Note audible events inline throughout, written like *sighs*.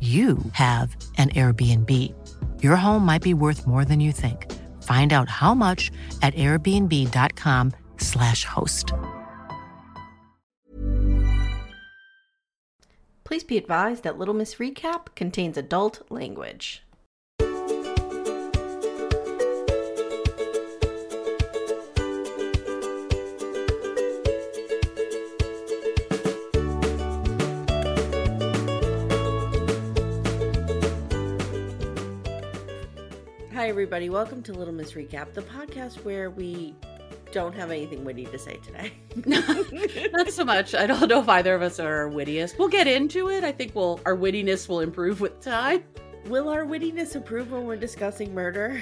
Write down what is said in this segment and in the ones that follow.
you have an Airbnb. Your home might be worth more than you think. Find out how much at airbnb.com/slash host. Please be advised that Little Miss Recap contains adult language. Hi, everybody. Welcome to Little Miss Recap, the podcast where we don't have anything witty to say today. *laughs* Not so much. I don't know if either of us are our wittiest. We'll get into it. I think we'll our wittiness will improve with time. Will our wittiness improve when we're discussing murder?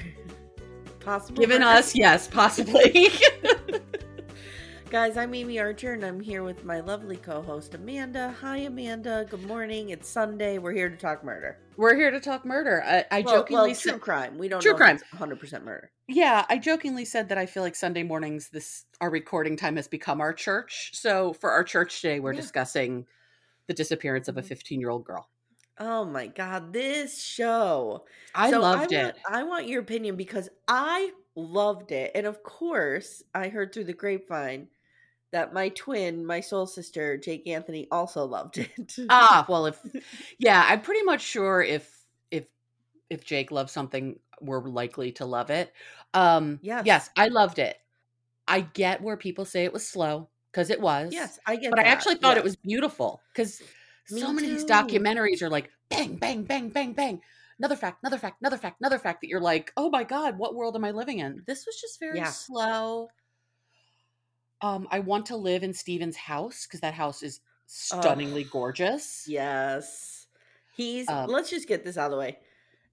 *laughs* Possibly. Given murder? us, yes, possibly. *laughs* Guys, I'm Amye Archer and I'm here with my lovely co host Amanda. Hi, Amanda. Good morning. It's Sunday. We're here to talk murder. We're here to talk murder. I, I Well- jokingly well, said, true crime. We don't True know crime. if it's 100% murder. Yeah, I jokingly said that I feel like Sunday mornings, this our recording time has become our church. So for our church today, we're Yeah. discussing the disappearance of a Mhm. 15 year old girl. Oh my God, this show. I So loved I it. I want your opinion because I loved it. And of course, I heard through the grapevine that my twin, my soul sister, Jake Anthony, also loved *laughs* it. ah, well, if *laughs* yeah, I'm pretty much sure if if if Jake loves something, we're likely to love it. Um, Yes. yes, I loved it. I get where people say it was slow because it was. yes, I get but I actually thought it was beautiful because so many of these documentaries are like bang, bang, bang, bang, bang. Another fact, another fact, another fact, another fact that you're like, oh my god, what world am I living in? This was just very Yeah. slow. Um, I want to live in Stephen's house because that house is stunningly gorgeous. Yes. He's, Um, let's just get this out of the way.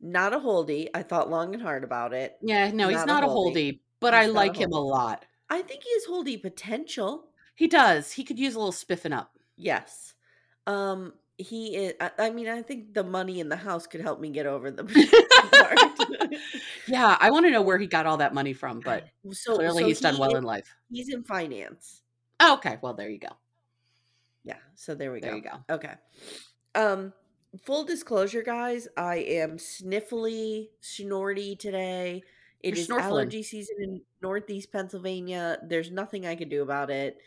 Not a holdie. I thought long and hard about it. Yeah, no, he's Not not, a holdie. holdie, but He's I not a like him a lot. I think he has holdie potential. He does. He could use a little spiffing up. Yes. Um, he is, I, I mean, I think the money in the house could help me get over the *laughs* *laughs* part. *laughs* Yeah, I want to know where he got all that money from, but so clearly so he's done well is- in life. He's in finance. Oh, okay, well there you go. Yeah. So there we There go. you go. Okay. Um, full disclosure, guys, I am sniffly, snorty today. It You're is snorfling. allergy season in Northeast Pennsylvania. There's nothing I can do about it.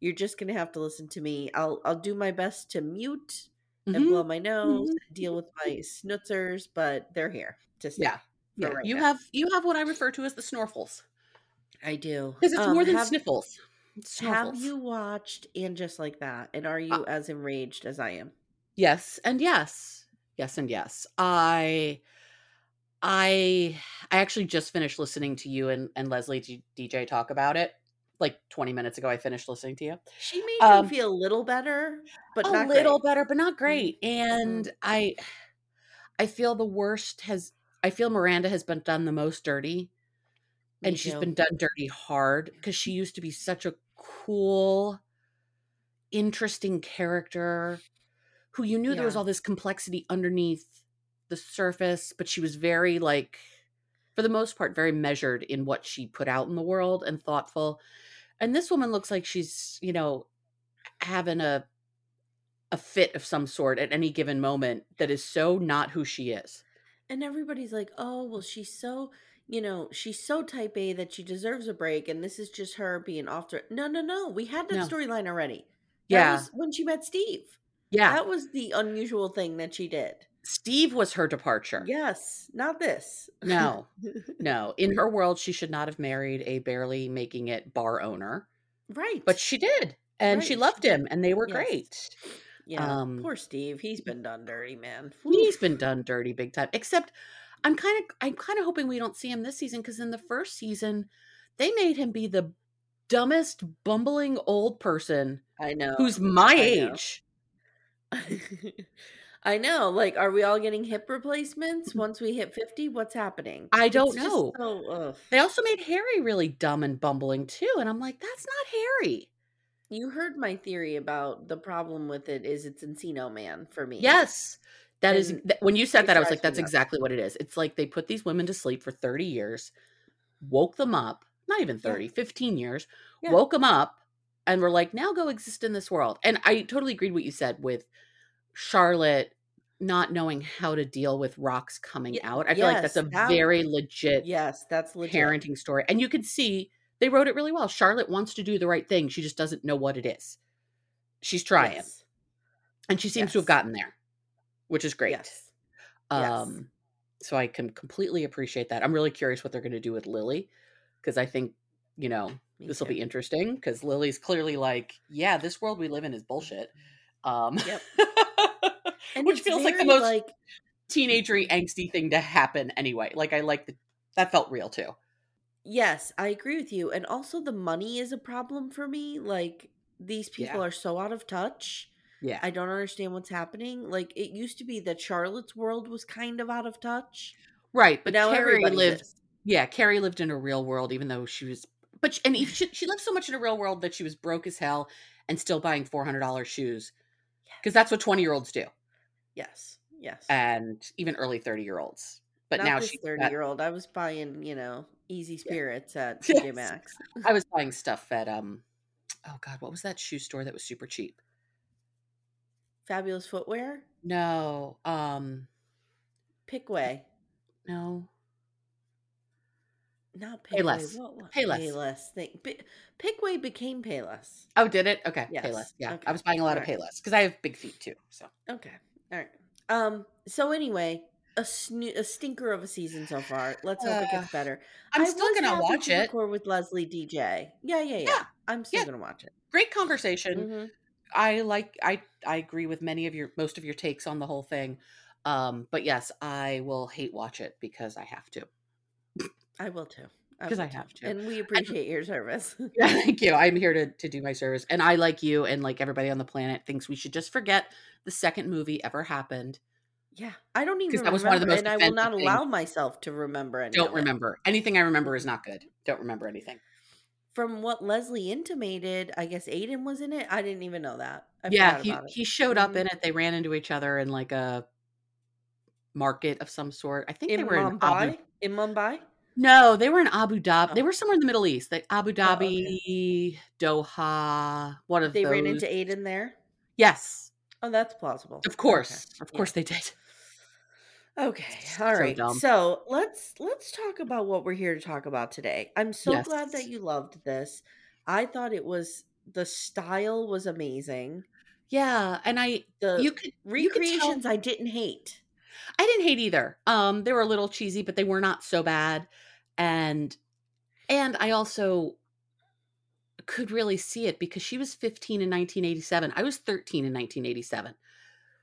You're just gonna have to listen to me. I'll I'll do my best to mute and Mhm. blow my nose, mhm. deal with my snutzers, but they're here to stay. Yeah, Yeah, right you now. have you have what I refer to as the snorfles I do. because it's Um, more than have, sniffles. It's Have you watched and just like that? And are you Uh, as enraged as I am? Yes, and yes, yes, and yes. I, I, I actually just finished listening to you and and Leslie D- DJ talk about it. Like twenty minutes ago, I finished listening to you. She made Um, me feel a little better, but a little great. better, but not great. And Mhm. I, I feel the worst has. I feel Miranda has been done the most dirty, Me and she's been done dirty hard because she used to be such a cool, interesting character who you knew there was all this complexity underneath the surface, but she was very like for the most part very measured in what she put out in the world and thoughtful. And this woman looks like she's, you know, having a a fit of some sort at any given moment that is so not who she is. And everybody's like, "Oh, well, she's so, you know, she's so type A that she deserves a break, and this is just her being off to." No, no, no. We had that No. storyline already. That Yeah. was when she met Steve. Yeah. That was the unusual thing that she did. Steve was her departure. Yes, not this. No. No. In *laughs* her world, she should not have married a barely making it bar owner. right. But she did. And Right, she she loved him and they were Yes. great. Yeah, um, poor Steve. He's been done dirty, man. He's been done dirty big time. Except I'm kind of I'm kind of hoping we don't see him this season because in the first season they made him be the dumbest bumbling old person I know. who's my I age. *laughs* I know. Like, are we all getting hip replacements once we hit 50? What's happening? I don't It's know. so- They also made Harry really dumb and bumbling too and I'm like that's not Harry. You heard my theory about the problem with it is it's Encino Man for me. Yes. That is And th- when you said that I was like that's exactly what it is. It's like they put these women to sleep for 30 years, woke them up, not even Yeah. 30, 15 years, Yeah. woke them up and were like now go exist in this world. And I totally agreed what you said with Charlotte not knowing how to deal with Rock's coming out. I feel like that's a that- very legit Yes, that's legit. parenting story. And you could see they wrote it really well. Charlotte wants to do the right thing. She just doesn't know what it is. She's trying. Yes. And she seems to have gotten there, which is great. Yes. Yes. Um, so I can completely appreciate that. I'm really curious what they're going to do with Lily because I think, you know, this will be interesting because Lily's clearly like, yeah, this world we live in is bullshit. Um, Yep. *laughs* Which feels like the most like teenagery angsty thing to happen anyway. Like I like the that felt real too. Yes, I agree with you. And also the money is a problem for me. Like these people Yeah. are so out of touch. Yeah. I don't understand what's happening. Like it used to be that Charlotte's world was kind of out of touch. right. But But now Carrie everybody lived is. yeah, Carrie lived in a real world, even though she was, but she, and mm. she, she lived so much in a real world that she was broke as hell and still buying four hundred dollars shoes, because that's what twenty year olds do, Yes. Yes. and even early thirty year olds. But Not now she's uh 30 year old. I was buying, you know, easy spirits at *laughs* Yes. TJ Maxx. I was buying stuff at um, oh god, what was that shoe store that was super cheap? Fabulous footwear. No, um, Pickway. no, Not Pickway. Payless. Payless. Payless. Thing. Pi- Pickway became Payless. oh, did it? Okay, Yes. Payless. Yeah, Okay. I was buying a lot of Alright. Payless because I have big feet too. So Okay. All right. Um. So anyway, a a stinker of a season so far. Let's hope it Uh, gets better. I'm I still gonna watch it. Record with Leslie DJ. Yeah, yeah, yeah. Yeah, I'm still yeah. gonna watch it. Great conversation. Mhm. I like I I agree with many of your most of your takes on the whole thing. Um, but yes, I will hate watch it because I have to. I will too. Because I too. have to. and we appreciate your service. *laughs* Yeah, thank you. I'm here to to do my service, and I like you and like everybody on the planet thinks we should just forget the second movie ever happened. Yeah, I don't even that was one of the most and I will not allow things. myself to remember any. Don't remember anything. I remember is not good. Don't remember anything. From what Leslie intimated, I guess Aidan was in it. I didn't even know that. I yeah, he about it. he showed up Mhm. in it. They ran into each other in like a market of some sort. I think in they were in Mumbai. Abu. In Mumbai. No, they were in Abu Dhabi. They Oh. were somewhere in the Middle East. Like Abu Oh, okay. Dhabi, Doha, one of They those. ran into Aidan there. Yes, Oh, that's plausible. of course, Okay, of course they did. Okay. All So right. dumb. So let's let's talk about what we're here to talk about today. I'm so glad that you loved this. I thought it was the style was amazing. Yeah, and I The you could you could tell recreations I didn't hate. I didn't hate either. Um, they were a little cheesy, but they were not so bad. And and I also could really see it because she was 15 in 1987. I was 13 in 1987.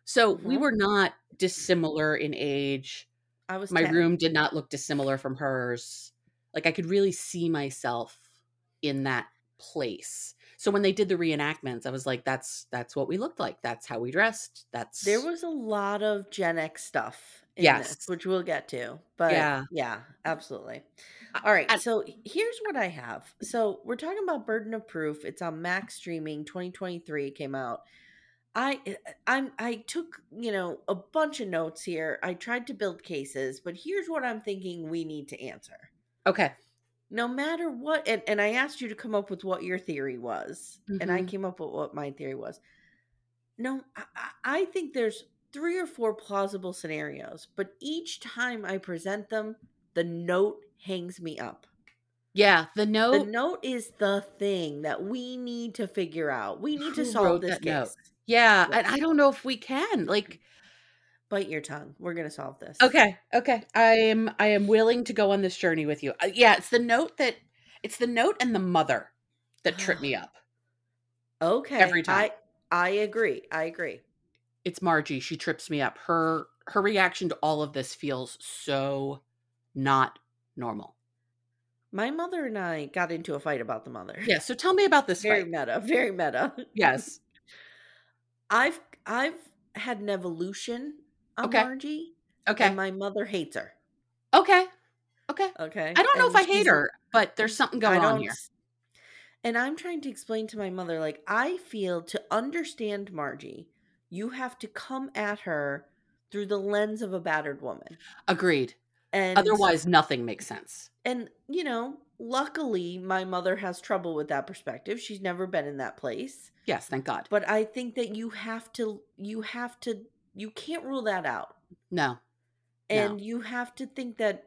So we Mhm. were not dissimilar in age. I was My 10. room did not look dissimilar from hers. Like I could really see myself in that place. So when they did the reenactments, I was like, that's that's what we looked like. That's how we dressed. That's There was a lot of Gen X stuff in Yes. this, which we'll get to. But Yeah. yeah, absolutely. I- All right, and- so here's what I have. So we're talking about Burden of Proof. It's on Max Streaming 2023 came out. I eh, I'm I took, you know, a bunch of notes here. I tried to build cases, but here's what I'm thinking we need to answer. Okay. No matter what and, and I asked you to come up with what your theory was, and I Mhm. came up with what my theory was. No, I, I think there's three or four plausible scenarios, but each time I present them, the note hangs me up. Yeah, the note. The note. is the thing that we need to figure out. We need to solve this that note? Yeah, and I don't know if we can. Like, Bite your tongue. We're gonna solve this. okay, okay, I am, I am willing to go on this journey with you. Uh, yeah, it's the note that, it's the note and the mother that trip me *gasps* up. Okay. Every time. I I agree. I agree. It's Margie. She trips me up. Her her reaction to all of this feels so not normal. My mother and I got into a fight about the mother. Yeah. So tell me about this Very fight. meta. Very meta. Yes. I've I've had an evolution on Okay. Margie. Okay. And my mother hates her. okay. Okay. Okay. I don't know if I hate her, but there's something going on here. And I'm trying to explain to my mother, like, I feel to understand Margie, you have to come at her through the lens of a battered woman. Agreed. And Otherwise, nothing makes sense. and you know, luckily my mother has trouble with that perspective. She's never been in that place. Yes. Thank God. But I think that you have to you have to you can't rule that out. No. No. And you have to think that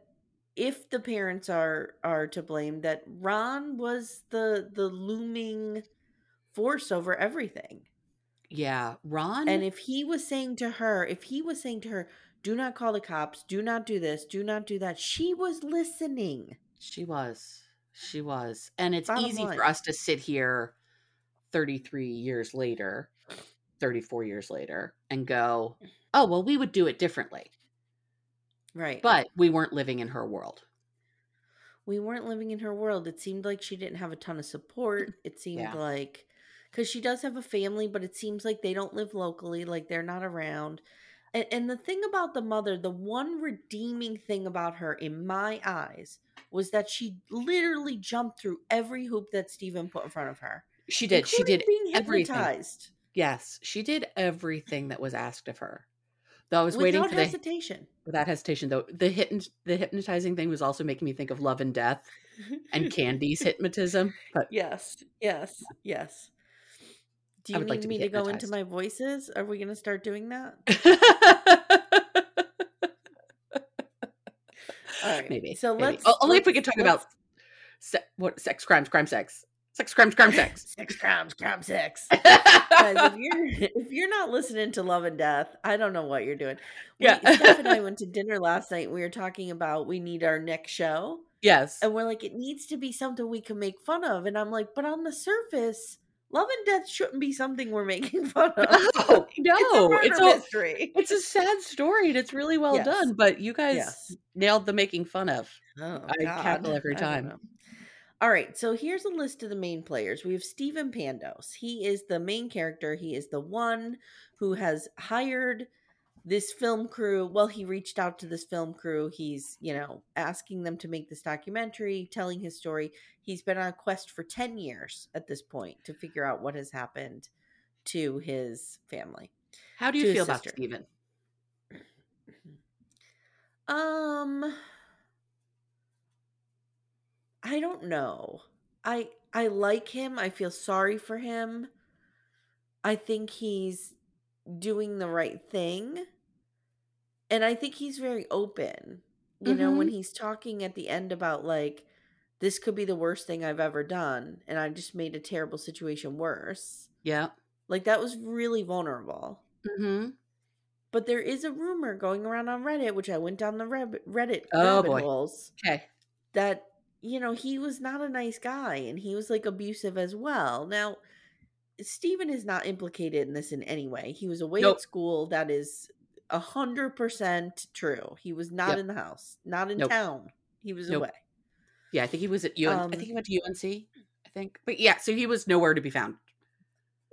if the parents are are to blame that Ron was the the looming force over everything. Yeah. Ron. And if he was saying to her, if he was saying to her, do not call the cops, do not do this, do not do that, she was listening. She was. She was. And it's Bottom easy line. for us to sit here 33 years later, 34 years later, and go, oh, well, we would do it differently. Right. But we weren't living in her world. we weren't living in her world. It seemed like she didn't have a ton of support. *clears throat* It seemed Yeah. like because she does have a family, but it seems like they don't live locally, like they're not around. And, and the thing about the mother, the one redeeming thing about her in my eyes was that she literally jumped through every hoop that Stephen put in front of her. She did. She did being everything. hypnotized Yes. She did everything that was asked of her. Though I was waiting without for the hesitation. without hesitation though. The hit the hypnotizing thing was also making me think of love and death and *laughs* Candy's hypnotism. But yes, yes, yes. Do you like need to me to go into my voices? Are we going to start doing that? *laughs* All right. maybe. So maybe. let's only if we could talk about se- what sex crimes, crime, sex, sex crimes, crime, *laughs* sex. sex crimes, crime, sex. *laughs* Guys, if you're *laughs* if you're not listening to Love and Death, I don't know what you're doing. We, Yeah. Steph and I went to dinner last night. And we were talking about we need our next show, yes. and we're like, it needs to be something we can make fun of. And I'm like, but on the surface, Love and Death shouldn't be something we're making *laughs* fun *laughs* of. No, no, it's it's a a, murder mystery. it's a sad story and it's really well Yes. done. But you guys Yes. nailed the making fun of. Oh, I cackle every time. All right, so here's a list of the main players. We have Stephen Pandos. He is the main character. He is the one who has hired this film crew. Well, he reached out to this film crew. He's, you know, asking them to make this documentary, telling his story. He's been on a quest for 10 years at this point to figure out what has happened to his family. How do you feel about. Stephen? Um I don't know. I I like him. I feel sorry for him. I think he's doing the right thing. And I think he's very open. You know, when he's talking at the end about like this could be the worst thing I've ever done and I've just made a terrible situation worse. Yeah. Like that was really vulnerable. hmm But there is a rumor going around on Reddit, which I went down the Reddit Oh, rabbit boy. holes, Okay. that you know he was not a nice guy and he was like abusive as well. Now, Stephen is not implicated in this in any way. He was away Nope. at school. That is a hundred percent true. He was not Yep. in the house, not in Nope. town. He was Nope. away. Yeah, I think he was at UN. I Um, think he went to UNC. I think, but yeah, so he was nowhere to be found.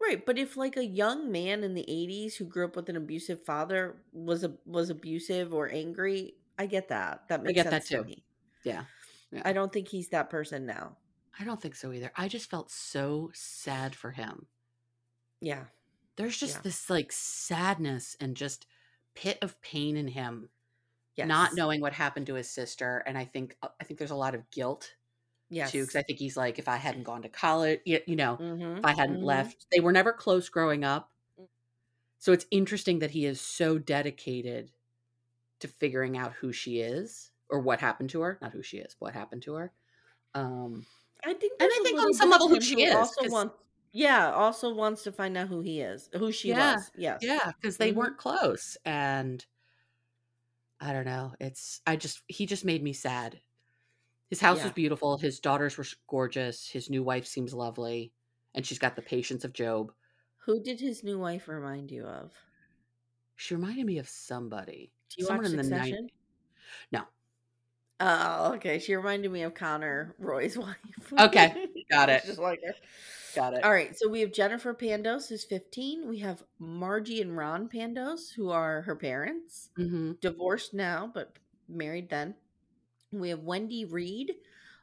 Right, but if like a young man in the 80s who grew up with an abusive father was a was abusive or angry, I get that. That makes get that sense to me. Yeah. Yeah. I don't think he's that person now. I don't think so either. I just felt so sad for him. Yeah. there's just Yeah. this like sadness and just pit of pain in him Yes. not knowing what happened to his sister and i think uh, i think there's a lot of guilt yes. too because i think he's like if i hadn't gone to college you, you know Mhm, if i hadn't mhm. left they were never close growing up Mm. so it's interesting that he is so dedicated to figuring out who she is or what happened to her not who she is what happened to her um I think, And I think on some level who she is, Also wants, yeah, also wants to find out who he is, who she Yeah, was. Yes. yeah because they Mhm. weren't close and i don't know it's i just he just made me sad his house Yeah. was beautiful his daughters were gorgeous his new wife seems lovely and she's got the patience of job Who did his new wife remind you of? she reminded me of somebody Do you someone watch in the Succession? 90s no Oh, okay. She reminded me of Connor Roy's *laughs* wife. Okay, got it. Just like her. got it All right, so we have Jennifer Pandos, who's 15. We have Margie and Ron Pandos, who are her parents. mm-hmm. divorced now, but married then. We have Wendy Reed,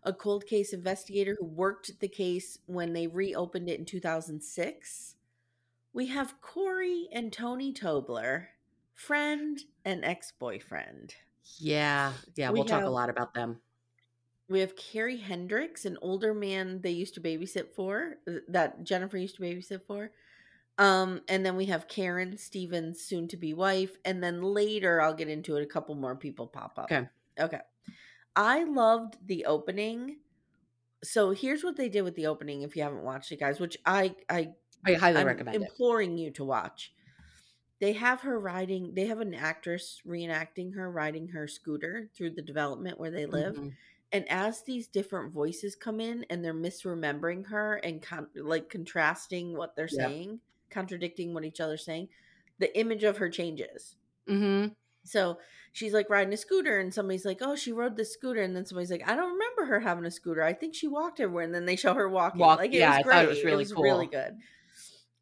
a cold case investigator who worked the case when they reopened it in 2006. We have Corey and Tony Tobler, friend and ex boyfriend. yeah yeah We we'll talk a lot about them We have Carrie Hendricks, an older man they used to babysit for, uh, that Jennifer used to babysit for. Um, and then we have Karen Stevens, soon to be wife, and then later I'll get into it. A couple more people pop up. Okay. Okay. I loved the opening. So here's what they did with the opening. If you haven't watched it, guys, which I I i highly I'm recommend it imploring you to watch. They have her riding. They have an actress reenacting her riding her scooter through the development where they live. Mhm. And as these different voices come in and they're misremembering her and con- like contrasting what they're Yep. saying, contradicting what each other's saying, the image of her changes. Mhm. So she's like riding a scooter, and somebody's like, "Oh, she rode this scooter," and then somebody's like, "I don't remember her having a scooter. I think she walked everywhere." And then they show her walking. Walk- like it yeah, was I thought it was really really cool. good.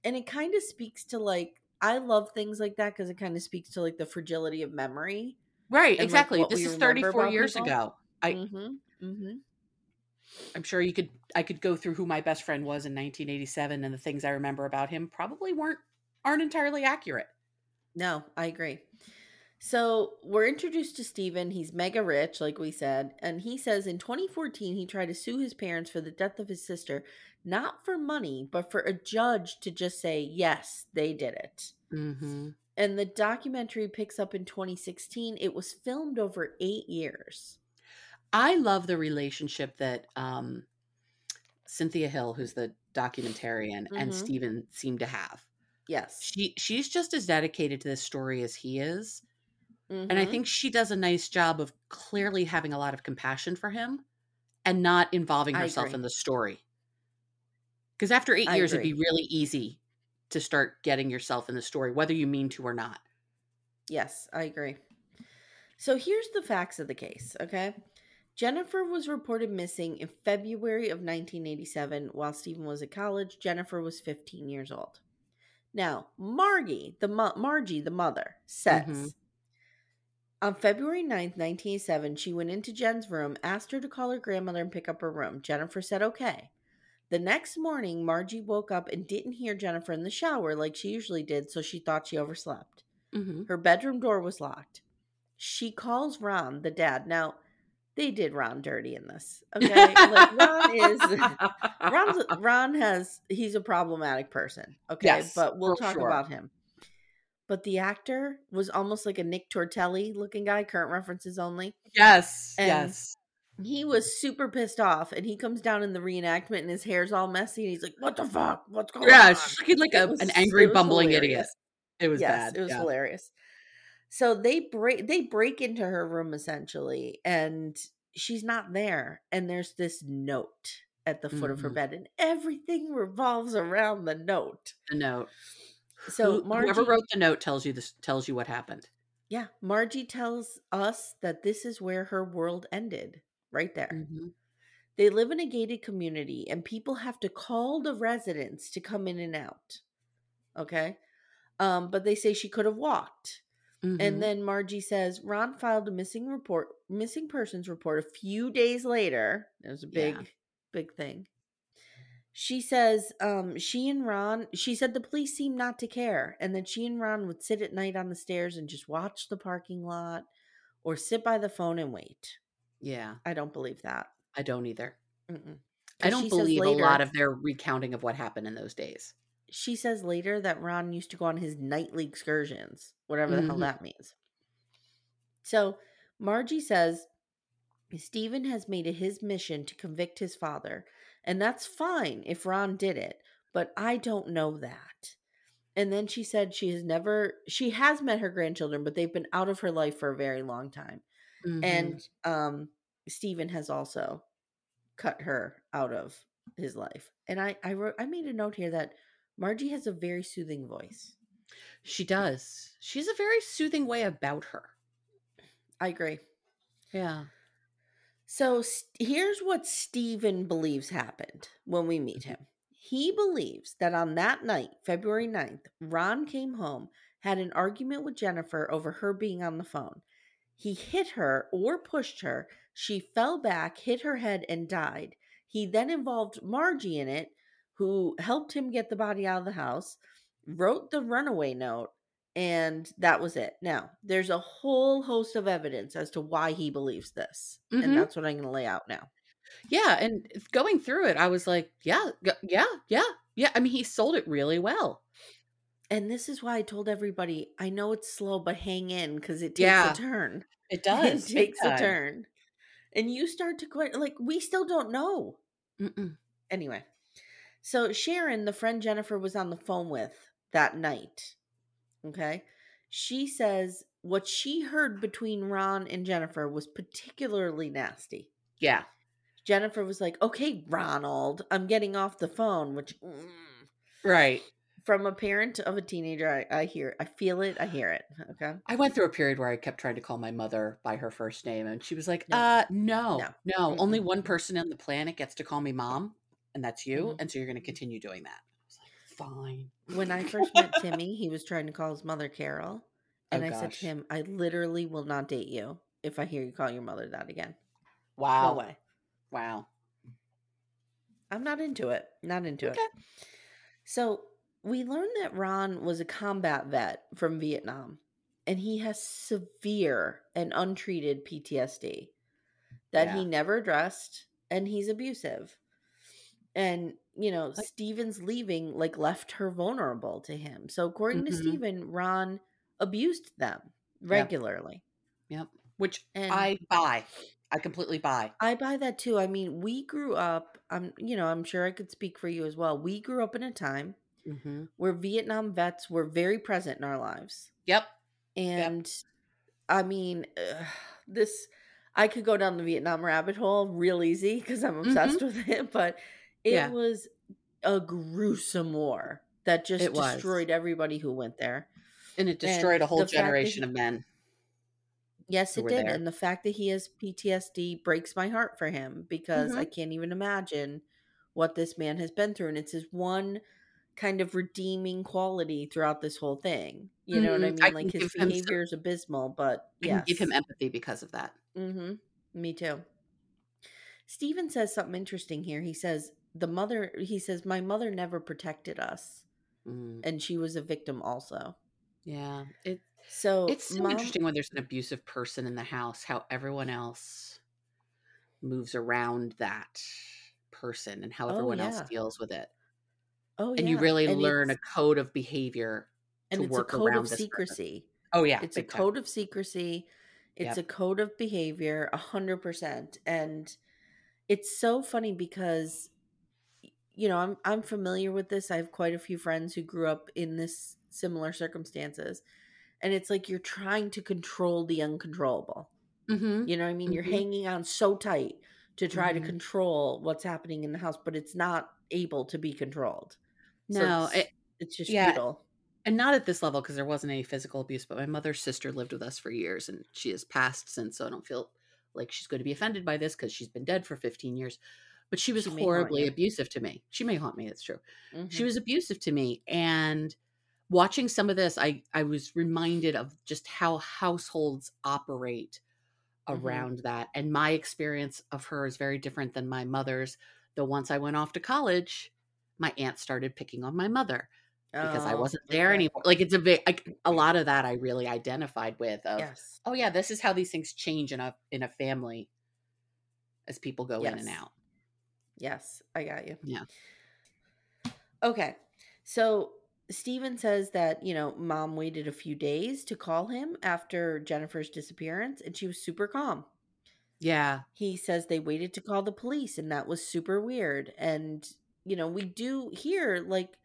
And it kind of speaks to like I love things like that because it kind of speaks to like the fragility of memory. right like, exactly what this is 34 years people. ago I- mm-hmm. Mm-hmm. i'm sure you could i could go through who my best friend was in 1987 and the things i remember about him probably weren't aren't entirely accurate No, I agree. So we're introduced to Stephen. He's mega rich, like we said. And he says in 2014, he tried to sue his parents for the death of his sister, not for money, but for a judge to just say, yes, they did it. mm-hmm. And the documentary picks up in 2016. It was filmed over eight years. I love the relationship that um, Cynthia Hill, who's the documentarian, and Mhm. Stephen seem to have. Yes. She she's just as dedicated to this story as he is, and I Mhm. think she does a nice job of clearly having a lot of compassion for him and not involving herself in the story. Because after eight I years, it'd be really easy to start getting yourself in the story, whether you mean to or not. Yes, I agree. So here's the facts of the case, okay? Jennifer was reported missing in February of 1987 while Stephen was at college. Jennifer was 15 years old. Now, Margie, the mo- Margie, the mother, says Mhm. on February 9th, 1987, she went into Jen's room, asked her to call her grandmother and pick up her room. Jennifer said okay. The next morning, Margie woke up and didn't hear Jennifer in the shower like she usually did, so she thought she overslept. hmm Her bedroom door was locked. She calls Ron, the dad. Now, they did Ron dirty in this. *laughs* Okay? like Ron is Ron's, Ron has he's a problematic person. Okay, Yes, but we'll talk sure. about him. But the actor was almost like a Nick Tortelli looking guy, current references only. Yes, And- yes. He was super pissed off and he comes down in the reenactment and his hair's all messy and he's like, What the fuck? What's going Yeah, on? Yeah, looking like a, was- an angry, bumbling idiot. It was yes, bad. it was yeah. hilarious. So they break they break into her room essentially, and she's not there. And there's this note at the foot of her Mhm. bed, and everything revolves around the note. The note. So Who- whoever Margie, wrote the note tells you this tells you what happened. yeah, Margie tells us that this is where her world ended, right there. Mhm. They live in a gated community, and people have to call the residents to come in and out. Okay, um, but they say she could have walked. Mhm. And then Margie says Ron filed a missing report, missing persons report a few days later. It was a big, Yeah. big thing. She says um, she and Ron, she said the police seemed not to care, and that she and Ron would sit at night on the stairs and just watch the parking lot or sit by the phone and wait. Yeah, I don't believe that. I don't either. Mm-mm. I don't believe a lot of their recounting of what happened in those days. She says later that Ron used to go on his nightly excursions, whatever the hell Mhm. that means. So Margie says Stephen has made it his mission to convict his father, and that's fine if Ron did it, but I don't know that. And then she said she has never she has met her grandchildren, but they've been out of her life for a very long time. Mhm. And um Stephen has also cut her out of his life. And I I wrote I made a note here that Margie has a very soothing voice. she does. She's a very soothing way about her. I agree. Yeah. So s- here's what Stephen believes happened when we meet mm-hmm. him. He believes that on that night, February 9th, Ron came home, had an argument with Jennifer over her being on the phone. He hit her or pushed her. She fell back, hit her head, and died. He then involved Margie in it, who helped him get the body out of the house, wrote the runaway note, and that was it. Now, there's a whole host of evidence as to why he believes this. Mhm. And that's what I'm going to lay out now. Yeah, and going through it, I was like, yeah, yeah, yeah, yeah. I mean, he sold it really well. And this is why I told everybody I know it's slow, but hang in because it takes Yeah. a turn. It does. it takes a *laughs* turn. And you start to quite like, we still don't know. Mm-mm. Anyway, so Sharon, the friend Jennifer was on the phone with that night, okay, she says what she heard between Ron and Jennifer was particularly nasty. Yeah, Jennifer was like, okay, Ronald, I'm getting off the phone, which. mm. right. from a parent of a teenager, I, I hear, I feel it, I hear it. Okay. I went through a period where I kept trying to call my mother by her first name, and she was like, No. "Uh, no, No. no, only Mm-mm, one person on the planet gets to call me mom, and that's you, Mhm. and so you're going to continue doing that." I was like, "Fine." When I first met *laughs* Timmy, he was trying to call his mother Carol, and Oh, I said gosh. to him, "I literally will not date you if I hear you call your mother that again. Wow, No way. wow. I'm not into it. Not into Okay. it." So we learned that Ron was a combat vet from Vietnam, and he has severe and untreated PTSD that Yeah. he never addressed, and he's abusive. And you know, Like- Stephen's leaving like left her vulnerable to him. So according to Mhm. Stephen, Ron abused them regularly. Yep. Which And I buy. I completely buy. I buy that too. I mean, we grew up, I'm you know, I'm sure I could speak for you as well. We grew up in a time hmm where Vietnam vets were very present in our lives. Yep. And I mean, ugh, this I could go down the Vietnam rabbit hole real easy because I'm obsessed *laughs* with it, but it Mm-hmm. Yeah. was a gruesome war that just It was. destroyed everybody who went there. And it destroyed And a whole the fact that generation he- of men. Yes, it did. there. And the fact that he has PTSD breaks my heart for him because Mm-hmm. I can't even imagine what this man has been through. And it's his one kind of redeeming quality throughout this whole thing. You know what I mean? I like his behavior is abysmal, but can give him empathy because of that. Mm-hmm. Me too. Stephen says something interesting here. He says, the mother, he says, my mother never protected us. Mm, And she was a victim also. yeah. It, So it's so Mom- interesting when there's an abusive person in the house, how everyone else moves around that person and how Oh, everyone else deals with it. Oh, yeah. and you really And learn a code of behavior and to it's a code of this person. secrecy. Oh yeah, it's a time. code of secrecy. It's Yep. a code of behavior, a hundred percent. And it's so funny because you know, I'm I'm familiar with this. I have quite a few friends who grew up in this similar circumstances. And it's like you're trying to control the uncontrollable. Mhm. You know what I mean? You're Mhm. hanging on so tight to try Mhm. to control what's happening in the house, but it's not able to be controlled. So No, it's, it- it's just yeah, futile. and not at this level because there wasn't any physical abuse. But my mother's sister lived with us for years, and she has passed since. So I don't feel like she's going to be offended by this because she's been dead for 15 years. But she was She horribly abusive to me. She may haunt me. That's true. She Mhm. was abusive to me, and watching some of this, I I was reminded of just how households operate Mhm. around that. And my experience of her is very different than my mother's. Though once I went off to college, my aunt started picking on my mother because I Oh, wasn't there okay. anymore. Like it's a bit like a lot of that I really identified with of Yes. oh yeah, this is how these things change in a in a family as people go in and out. Yes, I got you. Yeah. Okay. So Stephen says that, you know, mom waited a few days to call him after Jennifer's disappearance and she was super calm. Yeah. He says they waited to call the police and that was super weird. And, you know, we do hear like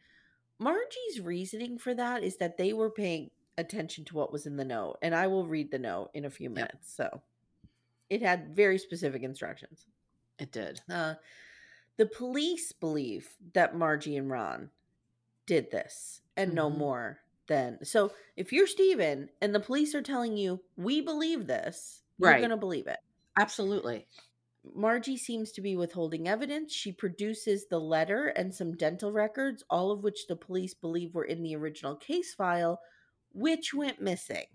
Margie's reasoning for that is that they were paying attention to what was in the note. And I will read the note in a few Yep. minutes. So it had very specific instructions. It did. Uh, the police believe that Margie and Ron did this and no Mhm. more than. So if you're Stephen and the police are telling you, we believe this, you're going to believe it. Absolutely. Margie seems to be withholding evidence. She produces the letter and some dental records, all of which the police believe were in the original case file, which went missing.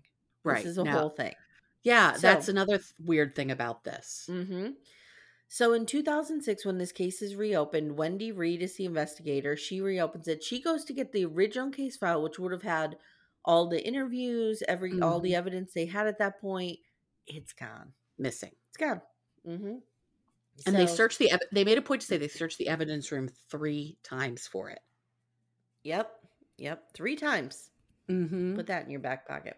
Right. This is a now- whole thing. Yeah, that's another th- weird thing about this. hmm So in 2006, when this case is reopened, Wendy Reed is the investigator. She reopens it. She goes to get the original case file, which would have had all the interviews, every all the evidence they had at that point. It's gone. Missing. It's gone. Mm-hmm. And they searched the they made a point to say they searched the evidence room 3 times for it. Yep. Yep. Three times. Mhm. Put that in your back pocket.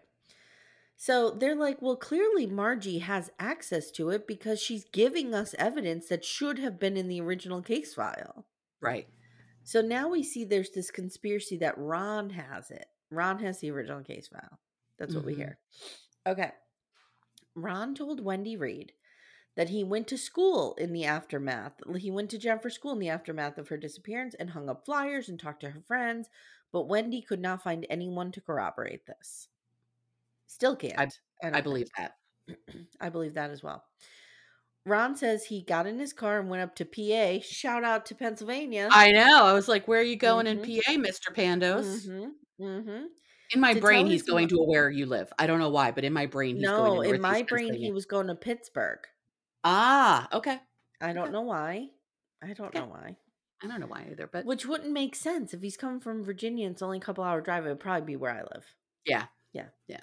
So they're like, well, clearly Margie has access to it because she's giving us evidence that should have been in the original case file. Right. So now we see there's this conspiracy that Ron has it. Ron has the original case file. That's what we Mhm. hear. Okay. Ron told Wendy Reed that he went to school in the aftermath. He went to Jennifer school in the aftermath of her disappearance and hung up flyers and talked to her friends, but Wendy could not find anyone to corroborate this. Still can't. don't I believe that. *clears throat* I believe that as well. Ron says he got in his car and went up to PA. Shout out to Pennsylvania. I know. I was like, "Where are you going Mhm. in PA, Mr. Pandos?" Mm-hmm. Mm-hmm. In my To brain, he's going to where you live. I don't know why, but in my brain, he's going No, to in my brain, he was going to Pittsburgh. Ah, okay. I don't Okay. know why. I don't Okay. know why. I don't know why either, but Which wouldn't make sense if he's coming from Virginia. It's only a couple hour drive. It would probably be where I live. Yeah, yeah, yeah,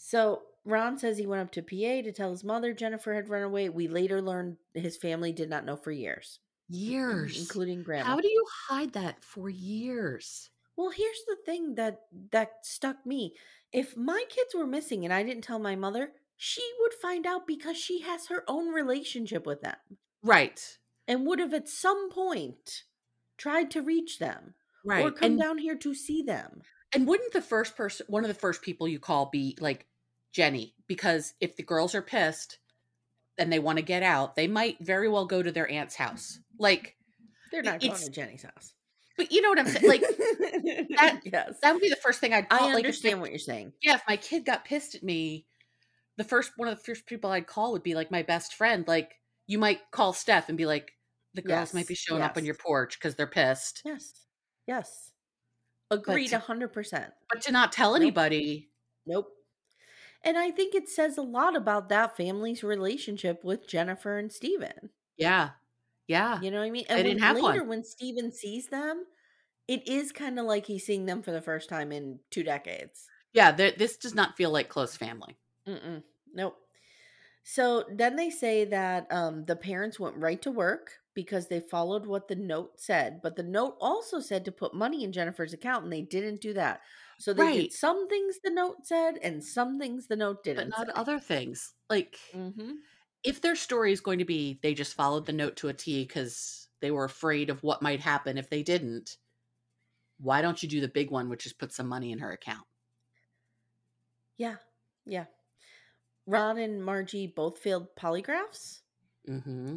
So Ron says he went up to PA to tell his mother Jennifer had run away. We later learned his family did not know for years, *clears throat* years. including grandma. How do you hide that for years? Well, here's the thing that that stuck me. If my kids were missing and I didn't tell my mother, she would find out because she has her own relationship with them Right, and would have at some point tried to reach them right. or come and, down here to see them. and wouldn't the first person, one of the first people you call, be like Jenny? Because if the girls are pissed and they want to get out, they might very well go to their aunt's house. Mm-hmm. Like, They're not going to Jenny's house. but you know what I'm saying? Like, that- *laughs* yes. that would be the first thing I'd call. I like, understand what you're saying. yeah, if my kid got pissed at me, the first one of the first people I'd call would be like my best friend. Like you might call Steph and be like, the girls might be Yes, showing up on your porch because they're pissed. Yes. Yes. Agreed a hundred percent. But to not tell Nope. anybody, Nope. And I think it says a lot about that family's relationship with Jennifer and Stephen. yeah, yeah, You know what I mean? They And didn't when, have later one. when Stephen sees them, it is kind of like he's seeing them for the first time in two decades. yeah. This does not feel like close family. Mm-mm. Nope. So then they say that um, the parents went right to work because they followed what the note said. But the note also said to put money in Jennifer's account, and they didn't do that. So they did some things the note said, and some things the note didn't. But not say. other things. Like Mm-hmm. if their story is going to be they just followed the note to a T because they were afraid of what might happen if they didn't, why don't you do the big one, which is put some money in her account? Yeah, yeah. Ron and Margie both failed polygraphs. Mm-hmm.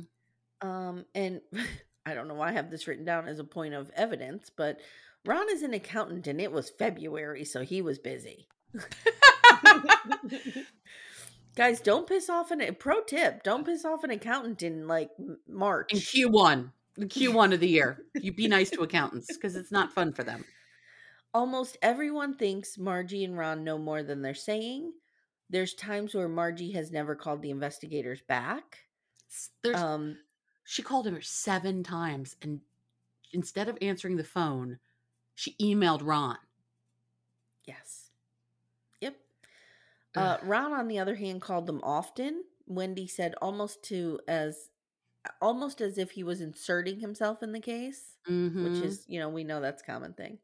Um, and *laughs* I don't know why I have this written down as a point of evidence, but Ron is an accountant and it was February, so he was busy. *laughs* *laughs* Guys, don't piss off an pro tip. Don't piss off an accountant in like March. in Q1, in Q1 of the year. You be nice to accountants because it's not fun for them. Almost everyone thinks Margie and Ron know more than they're saying. There's times where Margie has never called the investigators back. There's, Um, she called him seven times, and instead of answering the phone, she emailed Ron. Yes. Yep. Uh, Ron, on the other hand, called them often. Wendy said almost to as almost as if he was inserting himself in the case, Mm-hmm. which is, you know, we know that's a common thing.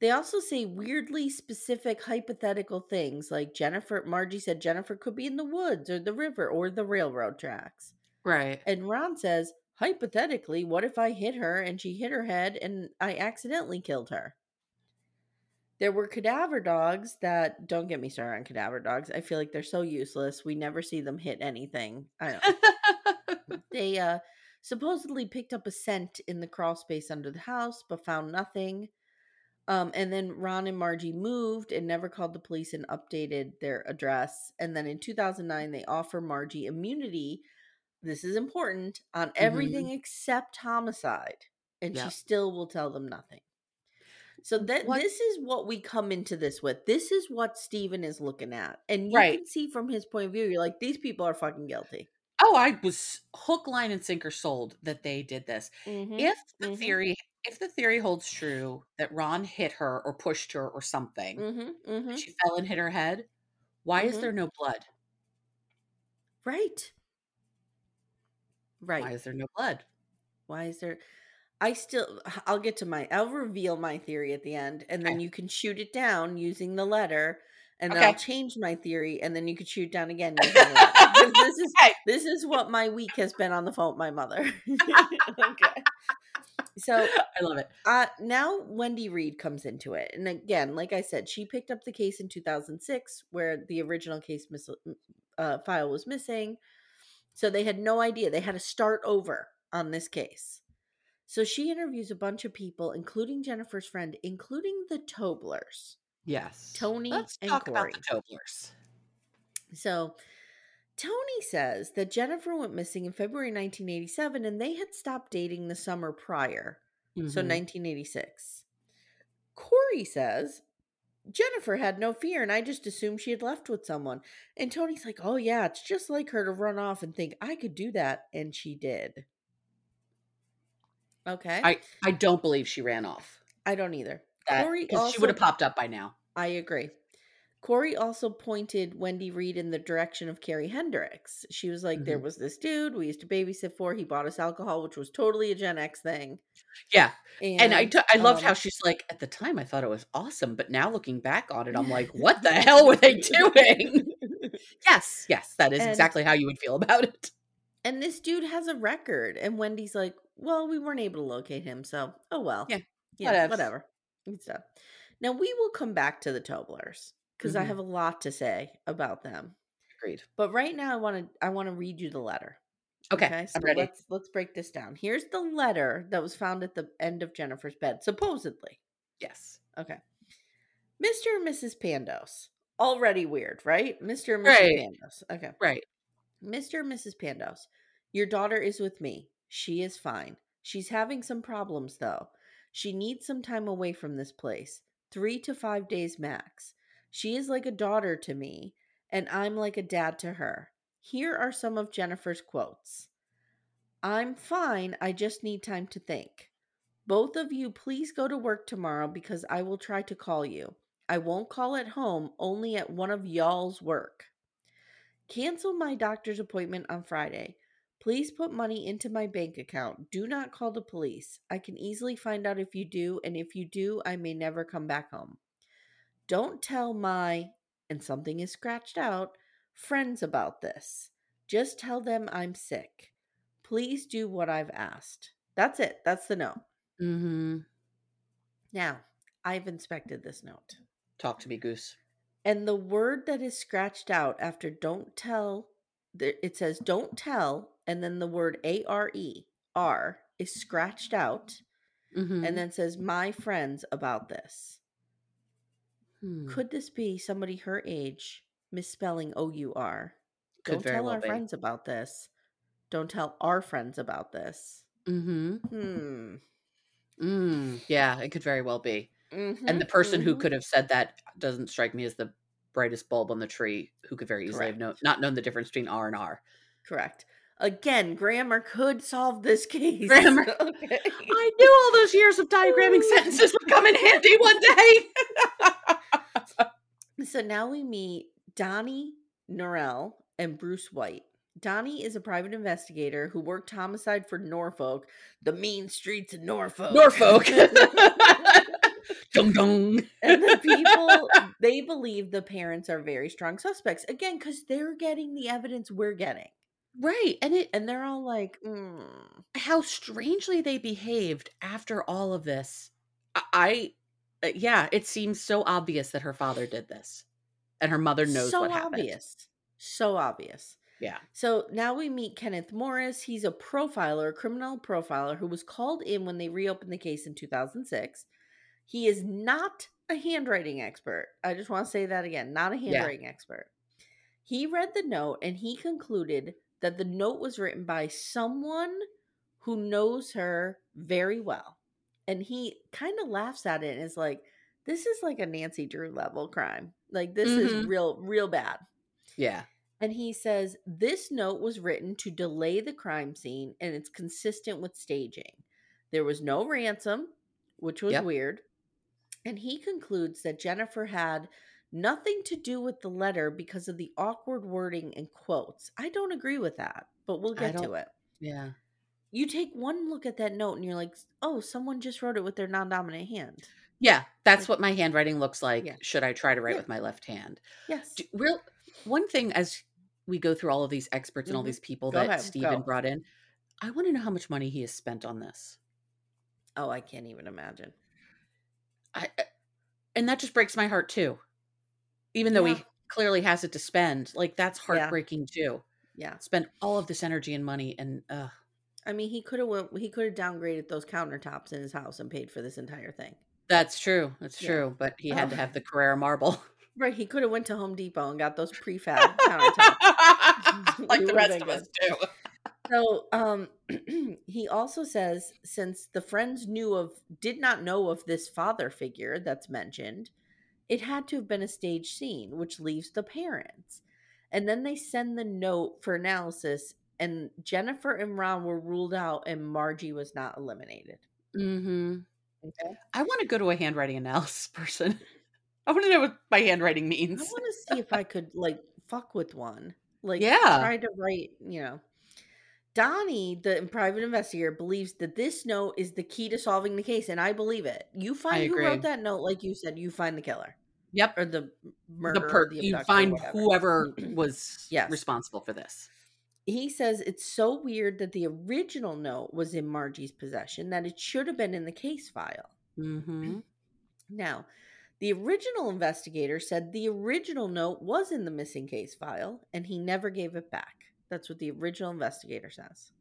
They also say weirdly specific hypothetical things like Jennifer Margie said Jennifer could be in the woods or the river or the railroad tracks. right. And Ron says, hypothetically, what if I hit her and she hit her head and I accidentally killed her? There were cadaver dogs that don't get me started on cadaver dogs. I feel like they're so useless. We never see them hit anything. I don't *laughs* they uh supposedly picked up a scent in the crawl space under the house but found nothing. Um, and then Ron and Margie moved and never called the police and updated their address. And then in 2009, they offer Margie immunity. This is important on everything except homicide, and Yep. she still will tell them nothing. So that What- this is what we come into this with. This is what Stephen is looking at, and you Right. can see from his point of view. You're like, these people are fucking guilty. Oh, I was hook, line, and sinker sold that they did this. Mhm. If the mhm. theory, if the theory holds true that Ron hit her or pushed her or something, Mm-hmm, mm-hmm. she fell and hit her head, why is Mhm. there no blood? Right. Right. Why is there no blood? Why is there? I still. I'll get to my. I'll reveal my theory at the end, and then Okay. you can shoot it down using the letter, and then Okay. I'll change my theory, and then you can shoot it down again. *laughs* Using the letter. 'Cause this is Okay. this is what my week has been on the phone with my mother. *laughs* okay. So I love it. uh, now Wendy Reed comes into it, and again, like I said, she picked up the case in 2006, where the original case mis- uh, file was missing. So they had no idea. They had to start over on this case. So she interviews a bunch of people, including Jennifer's friend, including the Toblers. Yes. Tony Let's and talk Corey. about the Toblers. So Tony says that Jennifer went missing in February 1987 and they had stopped dating the summer prior. So Mhm. 1986. Corey says Jennifer had no fear and I just assumed she had left with someone. And Tony's like, oh yeah, it's just like her to run off and think I could do that. And she did. Okay. I, I don't believe she ran off. I don't either. That Corey because she would have popped up by now. I agree. Corey also pointed Wendy Reed in the direction of Carrie Hendricks. She was like, there Mhm. was this dude we used to babysit for. He bought us alcohol, which was totally a Gen X thing. Yeah, and, I And, t- I loved how um, she's like at the time I thought it was awesome, but now looking back on it, I'm like, *laughs* what the hell were they doing? *laughs* yes, yes, that is And- exactly how you would feel about it. And this dude has a record. And Wendy's like, well, we weren't able to locate him. So, oh well. Yeah, Yeah, whatever. It's done. Now, we will come back to the Toblers because I Mhm. have a lot to say about them. Agreed. But right now, I want to I want to read you the letter. Okay, so I'm ready. let's let's break this down. Here's the letter that was found at the end of Jennifer's bed, supposedly. Yes. Okay. Mr. and Mrs. Pandos. Already weird, right? Mr. and Mrs. Right. Pandos. Okay. Right. Mr. and Mrs. Pandos, your daughter is with me. She is fine. She's having some problems, though. She needs some time away from this place three to five days max. She is like a daughter to me, and I'm like a dad to her. Here are some of Jennifer's quotes I'm fine. I just need time to think. Both of you, please go to work tomorrow because I will try to call you. I won't call at home, only at one of y'all's work. Cancel my doctor's appointment on Friday. Please put money into my bank account. Do not call the police. I can easily find out if you do, and if you do, I may never come back home. Don't tell my, and something is scratched out, friends about this. Just tell them I'm sick. Please do what I've asked. That's it. That's the note. Mm-hmm. Now, I've inspected this note. Talk to me, Goose. And the word that is scratched out after don't tell, it says don't tell, and then the word A R E R is scratched out, Mm-hmm. and then says my friends about this. Hmm. Could this be somebody her age misspelling O U R? Don't tell well our be. friends about this. Don't tell our friends about this. Mm-hmm. Hmm. Mm. Yeah, it could very well be. Mhm, And the person who mhm. could have said that doesn't strike me as the brightest bulb on the tree who could very easily have known, not known the difference between R and R. Correct. Again, grammar could solve this *laughs* case. Grammar. *laughs* Okay. I knew all those years of diagramming *laughs* sentences would come in handy one day. So now we meet Donnie Norrell and Bruce White. Donnie is a private investigator who worked homicide for Norfolk, the mean streets of Norfolk. Norfolk. *laughs* Dung dung. and the people *laughs* they believe the parents are very strong suspects again because they're getting the evidence we're getting Right. And it and they're all like mm. how strangely they behaved after all of this. I, I uh, yeah, it seems so obvious that her father did this. And her mother knows so what happened. obvious so obvious Yeah. so now we meet kenneth morris he's a profiler a criminal profiler who was called in when they reopened the case in 2006 he is not a handwriting expert i just want to say that again not a handwriting expert he read the note and he concluded that the note was written by someone who knows her very well and he kind of laughs at it and is like this is like a nancy drew level crime like this is Mhm. real real bad Yeah. and he says this note was written to delay the crime scene and it's consistent with staging. There was no ransom, which was Yep. weird. And he concludes that Jennifer had nothing to do with the letter because of the awkward wording and quotes. I don't agree with that, but we'll get to it. Yeah. You take one look at that note and you're like, oh, someone just wrote it with their non dominant hand. Yeah, that's what my handwriting looks like. Yeah. Should I try to write Yeah. with my left hand? Yes. Do, real one thing as we go through all of these experts and all Mhm. these people Go that ahead, Stephen go. brought in, I want to know how much money he has spent on this. Oh, I can't even imagine. I, I- and that just breaks my heart too. Even though Yeah. he clearly has it to spend, like that's heartbreaking too. Yeah. Spend all of this energy and money, and uh, I mean, he could have went, he could have downgraded those countertops in his house and paid for this entire thing. that's true. That's Yeah. true. But he had to have *laughs* the Carrera marble, Right, he could have went to Home Depot and got those prefab countertops. *laughs* *laughs* like the rest of us do. So, um, *clears throat* he also says since the friends knew of, did not know of this father figure that's mentioned, it had to have been a stage scene, which leaves the parents. And then they send the note for analysis, and Jennifer and Ron were ruled out, and Margie was not eliminated. Mm-hmm. Okay. I want to go to a handwriting analysis *laughs* person. I want to know what my handwriting means. I want to see if I could like fuck with one. Like, Yeah. try to write, you know. Donnie, the private investigator, believes that this note is the key to solving the case, and I believe it. You find who wrote that note, like you said, you find the killer Yep. or the murderer. The per- the you find whoever *clears throat* was Yes. responsible for this. He says it's so weird that the original note was in Margie's possession that it should have been in the case file. Mm-hmm. Now, the original investigator said the original note was in the missing case file and he never gave it back. That's what the original investigator says.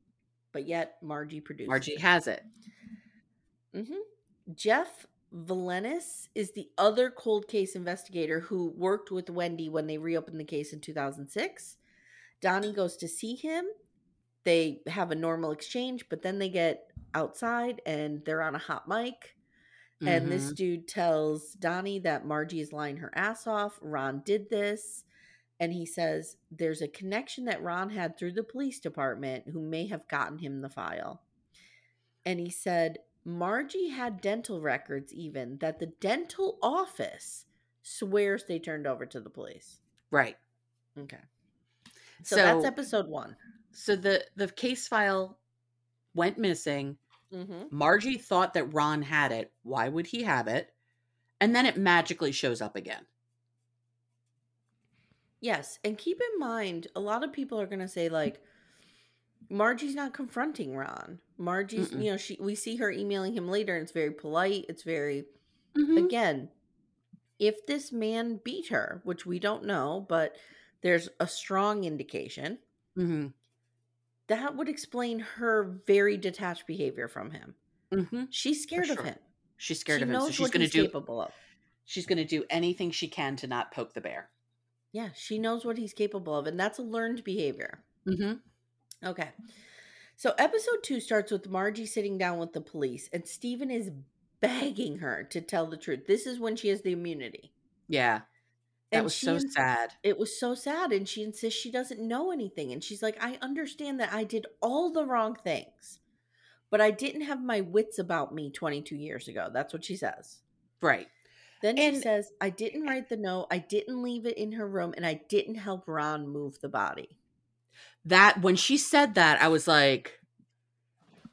But yet, Margie produced Margie it. has it. hmm Jeff Valenis is the other cold case investigator who worked with Wendy when they reopened the case in 2006. Donnie goes to see him. They have a normal exchange, but then they get outside and they're on a hot mic. And this Mhm. dude tells Donnie that Margie is lying her ass off. Ron did this. And he says there's a connection that Ron had through the police department who may have gotten him the file. And he said Margie had dental records, even that the dental office swears they turned over to the police. right. Okay. So, that's episode one. So the the case file went missing. Mm-hmm. Margie thought that Ron had it. Why would he have it? And then it magically shows up again. Yes, and keep in mind, a lot of people are going to say like, Margie's not confronting Ron. Margie's, Mm-mm. you know, she we see her emailing him later, and it's very polite. It's very Mhm. again, if this man beat her, which we don't know, but there's a strong indication Mhm. that would explain her very detached behavior from him. Mhm. She's scared of him. She's scared she of him, knows so she's going to do. capable of. She's going to do anything she can to not poke the bear. Yeah, she knows what he's capable of, and that's a learned behavior. Mm-hmm. Okay. So episode two starts with Margie sitting down with the police, and Stephen is begging her to tell the truth. This is when she has the immunity. Yeah. That And was so ins- sad. It was so sad. And she insists she doesn't know anything. And she's like, I understand that I did all the wrong things, but I didn't have my wits about me 22 years ago. That's what she says. Right. Then she says, I didn't eh write the note, I didn't leave it in her room, and I didn't help Ron move the body. That when she said that, I was like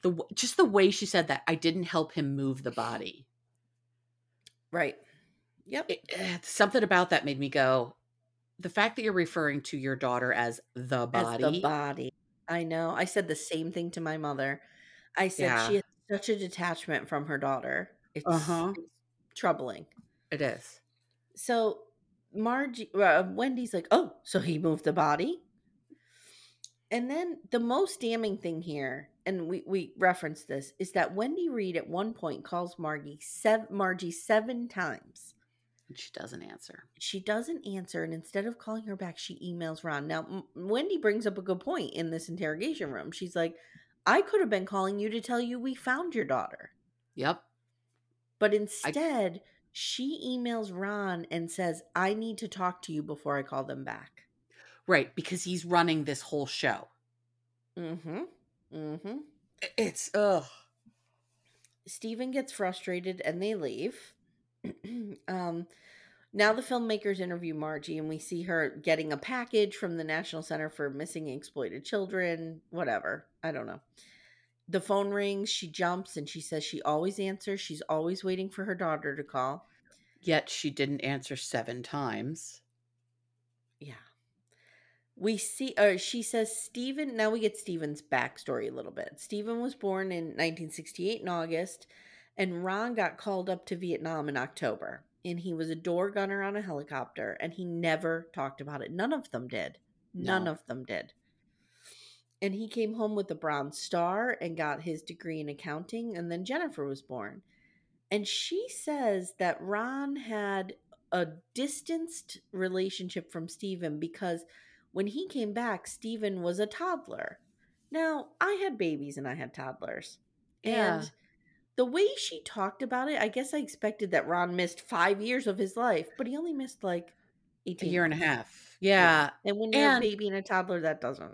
the just the way she said that, I didn't help him move the body. Right. Yep. It, eh, something about that made me go, the fact that you're referring to your daughter as the body. As the body. I know. I said the same thing to my mother. I said Yeah. she has such a detachment from her daughter. It's, Uh-huh. it's troubling. it is. So Margie, uh, Wendy's like, oh, so he moved the body. And then the most damning thing here, and we we referenced this, is that Wendy Reed at one point calls Margie seven, Margie seven times. And she doesn't answer. She doesn't answer, and instead of calling her back, she emails Ron. Now, M- Wendy brings up a good point in this interrogation room. She's like, I could have been calling you to tell you we found your daughter. Yep. But instead, she emails Ron and says, I need to talk to you before I call them back. Right, because he's running this whole show. Mm hmm. Mm hmm. It's ugh. Stephen gets frustrated and they leave. *clears throat* um, now the filmmakers interview Margie and we see her getting a package from the National Center for Missing and Exploited Children, whatever. I don't know. The phone rings, she jumps and she says she always answers. She's always waiting for her daughter to call. Yet she didn't answer seven times. Yeah. We see, uh, she says Stephen, now we get Stephen's backstory a little bit. Stephen was born in 1968 in August, and Ron got called up to Vietnam in October. And he was a door gunner on a helicopter, and he never talked about it. None of them did. None No. of them did. And he came home with a Bronze Star and got his degree in accounting, and then Jennifer was born. And she says that Ron had a distanced relationship from Stephen because when he came back, Stephen was a toddler. Now, I had babies and I had toddlers. Yeah. And the way she talked about it, I guess I expected that Ron missed five years of his life, but he only missed like A 18 year and a half. Yeah. And when you're And- a baby and a toddler, that doesn't.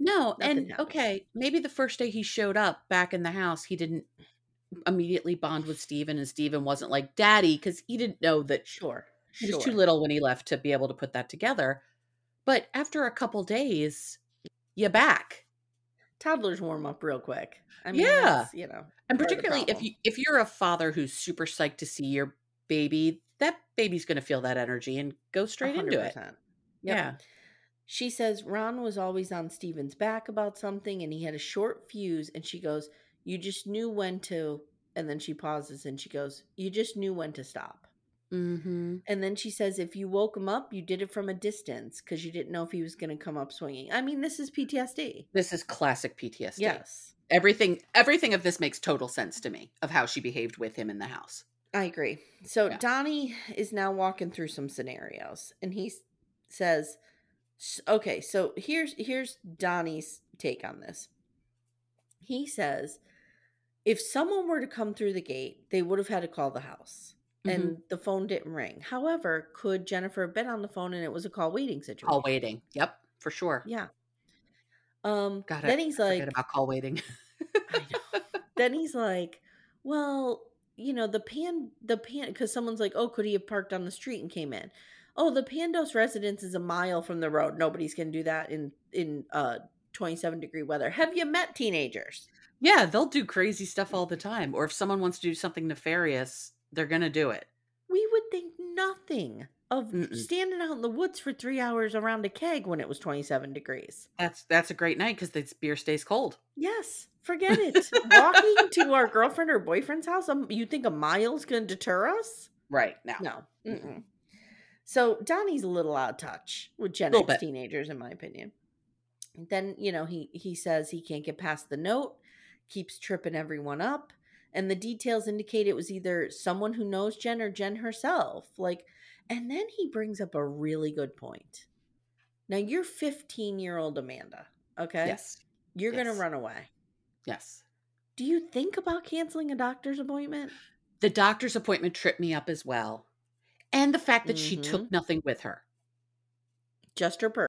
No, and happens. okay, maybe the first day he showed up back in the house, he didn't immediately bond with Stephen and Stephen wasn't like daddy because he didn't know that Sure. he Sure. was too little when he left to be able to put that together. But after a couple days, you're back. Toddlers warm up real quick. I mean, Yeah. you know. And part of the particularly if you if you're a father who's super psyched to see your baby, that baby's gonna feel that energy and go straight into it. Yep. Yeah. She says Ron was always on Stephen's back about something and he had a short fuse. And she goes, You just knew when to. And then she pauses and she goes, You just knew when to stop. Mm-hmm. And then she says, If you woke him up, you did it from a distance because you didn't know if he was going to come up swinging. I mean, this is PTSD. This is classic PTSD. Yes, Everything everything of this makes total sense to me of how she behaved with him in the house. I agree. So Yeah. Donnie is now walking through some scenarios and he says, Okay, so here's here's Donnie's take on this. He says, if someone were to come through the gate, they would have had to call the house. Mm-hmm. And the phone didn't ring. However, could Jennifer have been on the phone and it was a call waiting situation? Call waiting. Yep, for sure. Yeah. Um God, then he's I like about call waiting. I know. *laughs* then he's like, well, you know, the pan, the pan, because someone's like, oh, could he have parked on the street and came in? Oh, the Pandos residence is a mile from the road. Nobody's gonna do that in in uh 27 degree weather. Have you met teenagers? yeah, they'll do crazy stuff all the time. Or if someone wants to do something nefarious, they're gonna do it. We would think nothing of Mm-mm. standing out in the woods for three hours around a keg when it was 27 degrees. That's that's a great night because the beer stays cold. Yes, forget it. Walking to our girlfriend or boyfriend's house, um, you think a mile's gonna deter us? Right now. No. Mm-mm. So Donnie's a little out of touch with Gen X bit. teenagers, in my opinion. Then you know he he says he can't get past the note, keeps tripping everyone up, and the details indicate it was either someone who knows Jen or Jen herself. Like, and then he brings up a really good point. Now you're 15 year old Amanda, okay? Yes. You're gonna run away. Yes. Do you think about canceling a doctor's appointment? The doctor's appointment tripped me up as well. and the fact that she Mhm. took nothing with her. Just her purse.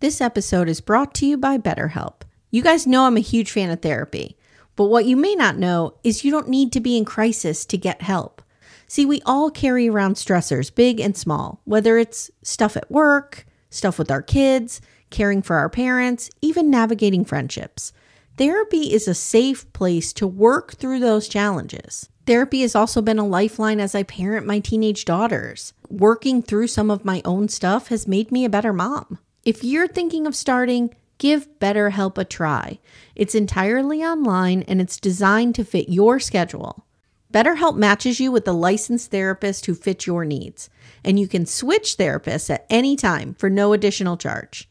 This episode is brought to you by BetterHelp. You guys know I'm a huge fan of therapy, but what you may not know is you don't need to be in crisis to get help. See, we all carry around stressors, big and small, whether it's stuff at work, stuff with our kids, caring for our parents, even navigating friendships. Therapy is a safe place to work through those challenges. Therapy has also been a lifeline as I parent my teenage daughters. Working through some of my own stuff has made me a better mom. If you're thinking of starting, give BetterHelp a try. It's entirely online and it's designed to fit your schedule. BetterHelp matches you with a licensed therapist who fits your needs, and you can switch therapists at any time for no additional charge.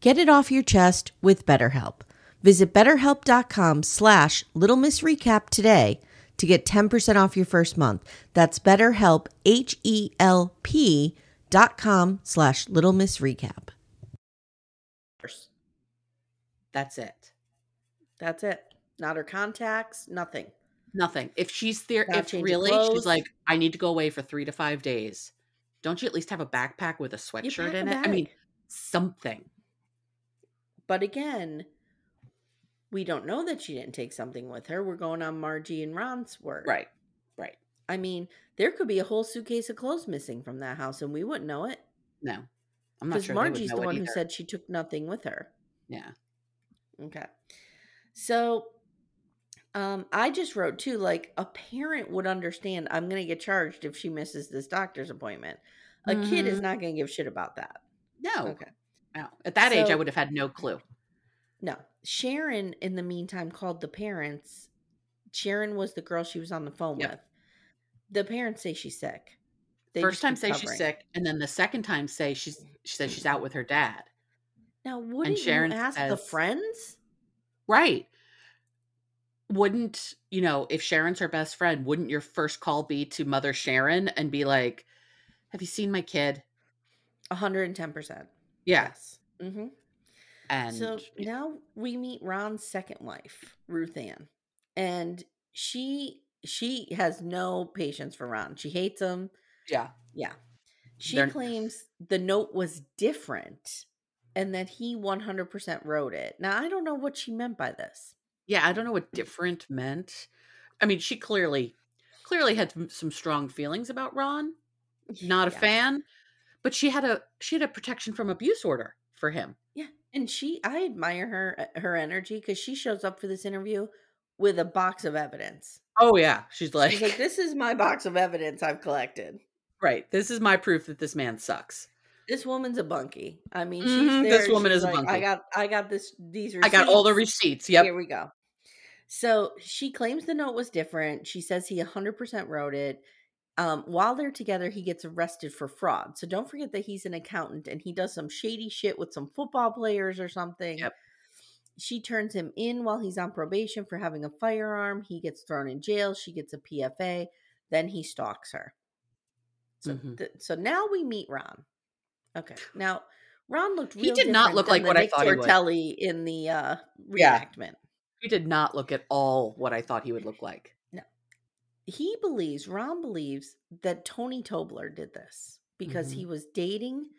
Get it off your chest with BetterHelp. Visit betterhelp.com slash Little Miss Recap today to get 10% off your first month. That's betterhelp, H-E-L-P dot com slash Little Miss Recap. That's it. That's it. Not her contacts, nothing. Nothing. If she's there, if really clothes. she's like, I need to go away for three to five days, don't you at least have a backpack with a sweatshirt in a it? I mean, something. But again, we don't know that she didn't take something with her. We're going on Margie and Ron's word. Right. Right. I mean, there could be a whole suitcase of clothes missing from that house and we wouldn't know it. No. I'm not Because sure. Margie's the it one who said she took nothing with her. Yeah. Okay. So um I just wrote too like a parent would understand I'm going to get charged if she misses this doctor's appointment. A kid is not going to give shit about that. No. Okay. No. At that age, I would have had no clue. No. Sharon in the meantime called the parents. Sharon was the girl she was on the phone Yep. with. The parents say she's sick. They First time say she's sick, and then the second time say she's she says she's out with her dad. Now, wouldn't Sharon you ask the friends? Right. Wouldn't, you know, if Sharon's her best friend, wouldn't your first call be to Mother Sharon and be like, Have you seen my kid? 110%. Yes. Mm-hmm. And so now we meet Ron's second wife, Ruth Ann. And she she has no patience for Ron. She hates him. Yeah. Yeah. She They're- claims the note was different and that he 100% wrote it. Now, I don't know what she meant by this. Yeah, I don't know what different meant. I mean, she clearly clearly had some- strong feelings about Ron. Not a Yeah. fan, but she had a she had a protection from abuse order for him. Yeah. And she, I admire her, uh, her energy because she shows up for this interview with a box of evidence. Oh yeah, she's like, She's like, this is my box of evidence I've collected. Right. This is my proof that this man sucks. This woman's a bunkie. I mean, she's Mhm, there. this woman is a like, I got, I got this. These I got all the receipts. receipts. Yep. Here we go. So she claims the note was different. She says he 100% wrote it. Um, while they're together, he gets arrested for fraud. So don't forget that he's an accountant and he does some shady shit with some football players or something. Yep. She turns him in while he's on probation for having a firearm. He gets thrown in jail. She gets a PFA. Then he stalks her. So, Mhm. th- so now we meet Ron. Okay. Now Ron looked. He did not look like what I thought he would. Tortelli in the uh, Yeah. reenactment. He did not look at all what I thought he would look like. No. He believes Ron believes that Tony Tobler did this because he was dating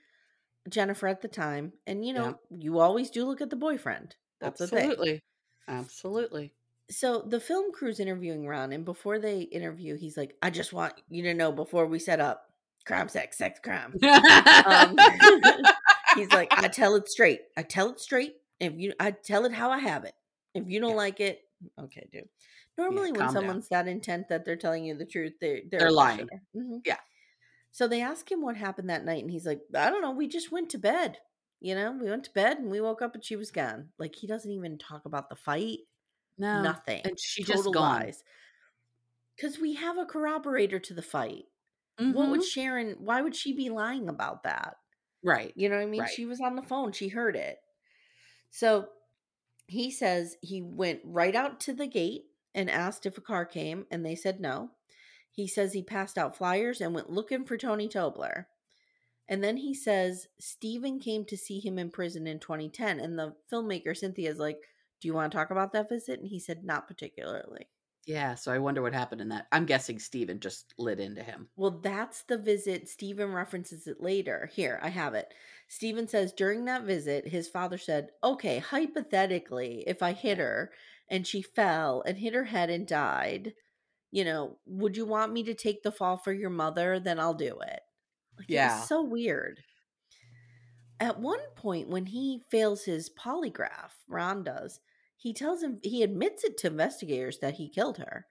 Jennifer at the time, and you know you always do look at the boyfriend. That's the thing. Absolutely. Absolutely. So the film crew's interviewing Ron, and before they interview, he's like, "I just want you to know before we set up, crime, sex, sex, crime." Um, *laughs* *laughs* he's like, "I tell it straight. I tell it straight. If you, I tell it how I have it. If you don't Yeah. like it, okay, dude." Normally, when calm down. someone's that intent that they're telling you the truth, they're they're, They're lying. Mhm. Yeah. So they ask him what happened that night, and he's like, "I don't know. We just went to bed. You know, we went to bed and we woke up and she was gone. Like he doesn't even talk about the fight. No. Nothing. And she Total just gone. lies. Because we have a corroborator to the fight. What would Mhm. Sharon? Why would she be lying about that? Right. You know what I mean? Right. She was on the phone. She heard it. So he says he went right out to the gate and asked if a car came, and they said no. He says he passed out flyers and went looking for Tony Tobler. And then he says Stephen came to see him in prison in 2010. And the filmmaker Cynthia, is like, Do you want to talk about that visit? And he said, Not particularly. Yeah. So I wonder what happened in that. I'm guessing Stephen just lit into him. Well, that's the visit. Stephen references it later. Here, I have it. Stephen says during that visit, his father said, Okay, hypothetically, if I hit her and she fell and hit her head and died, you know, would you want me to take the fall for your mother? Then I'll do it. Like, Yeah. so weird. At one point, when he fails his polygraph, Ron does, he tells him, he admits it to investigators that he killed her.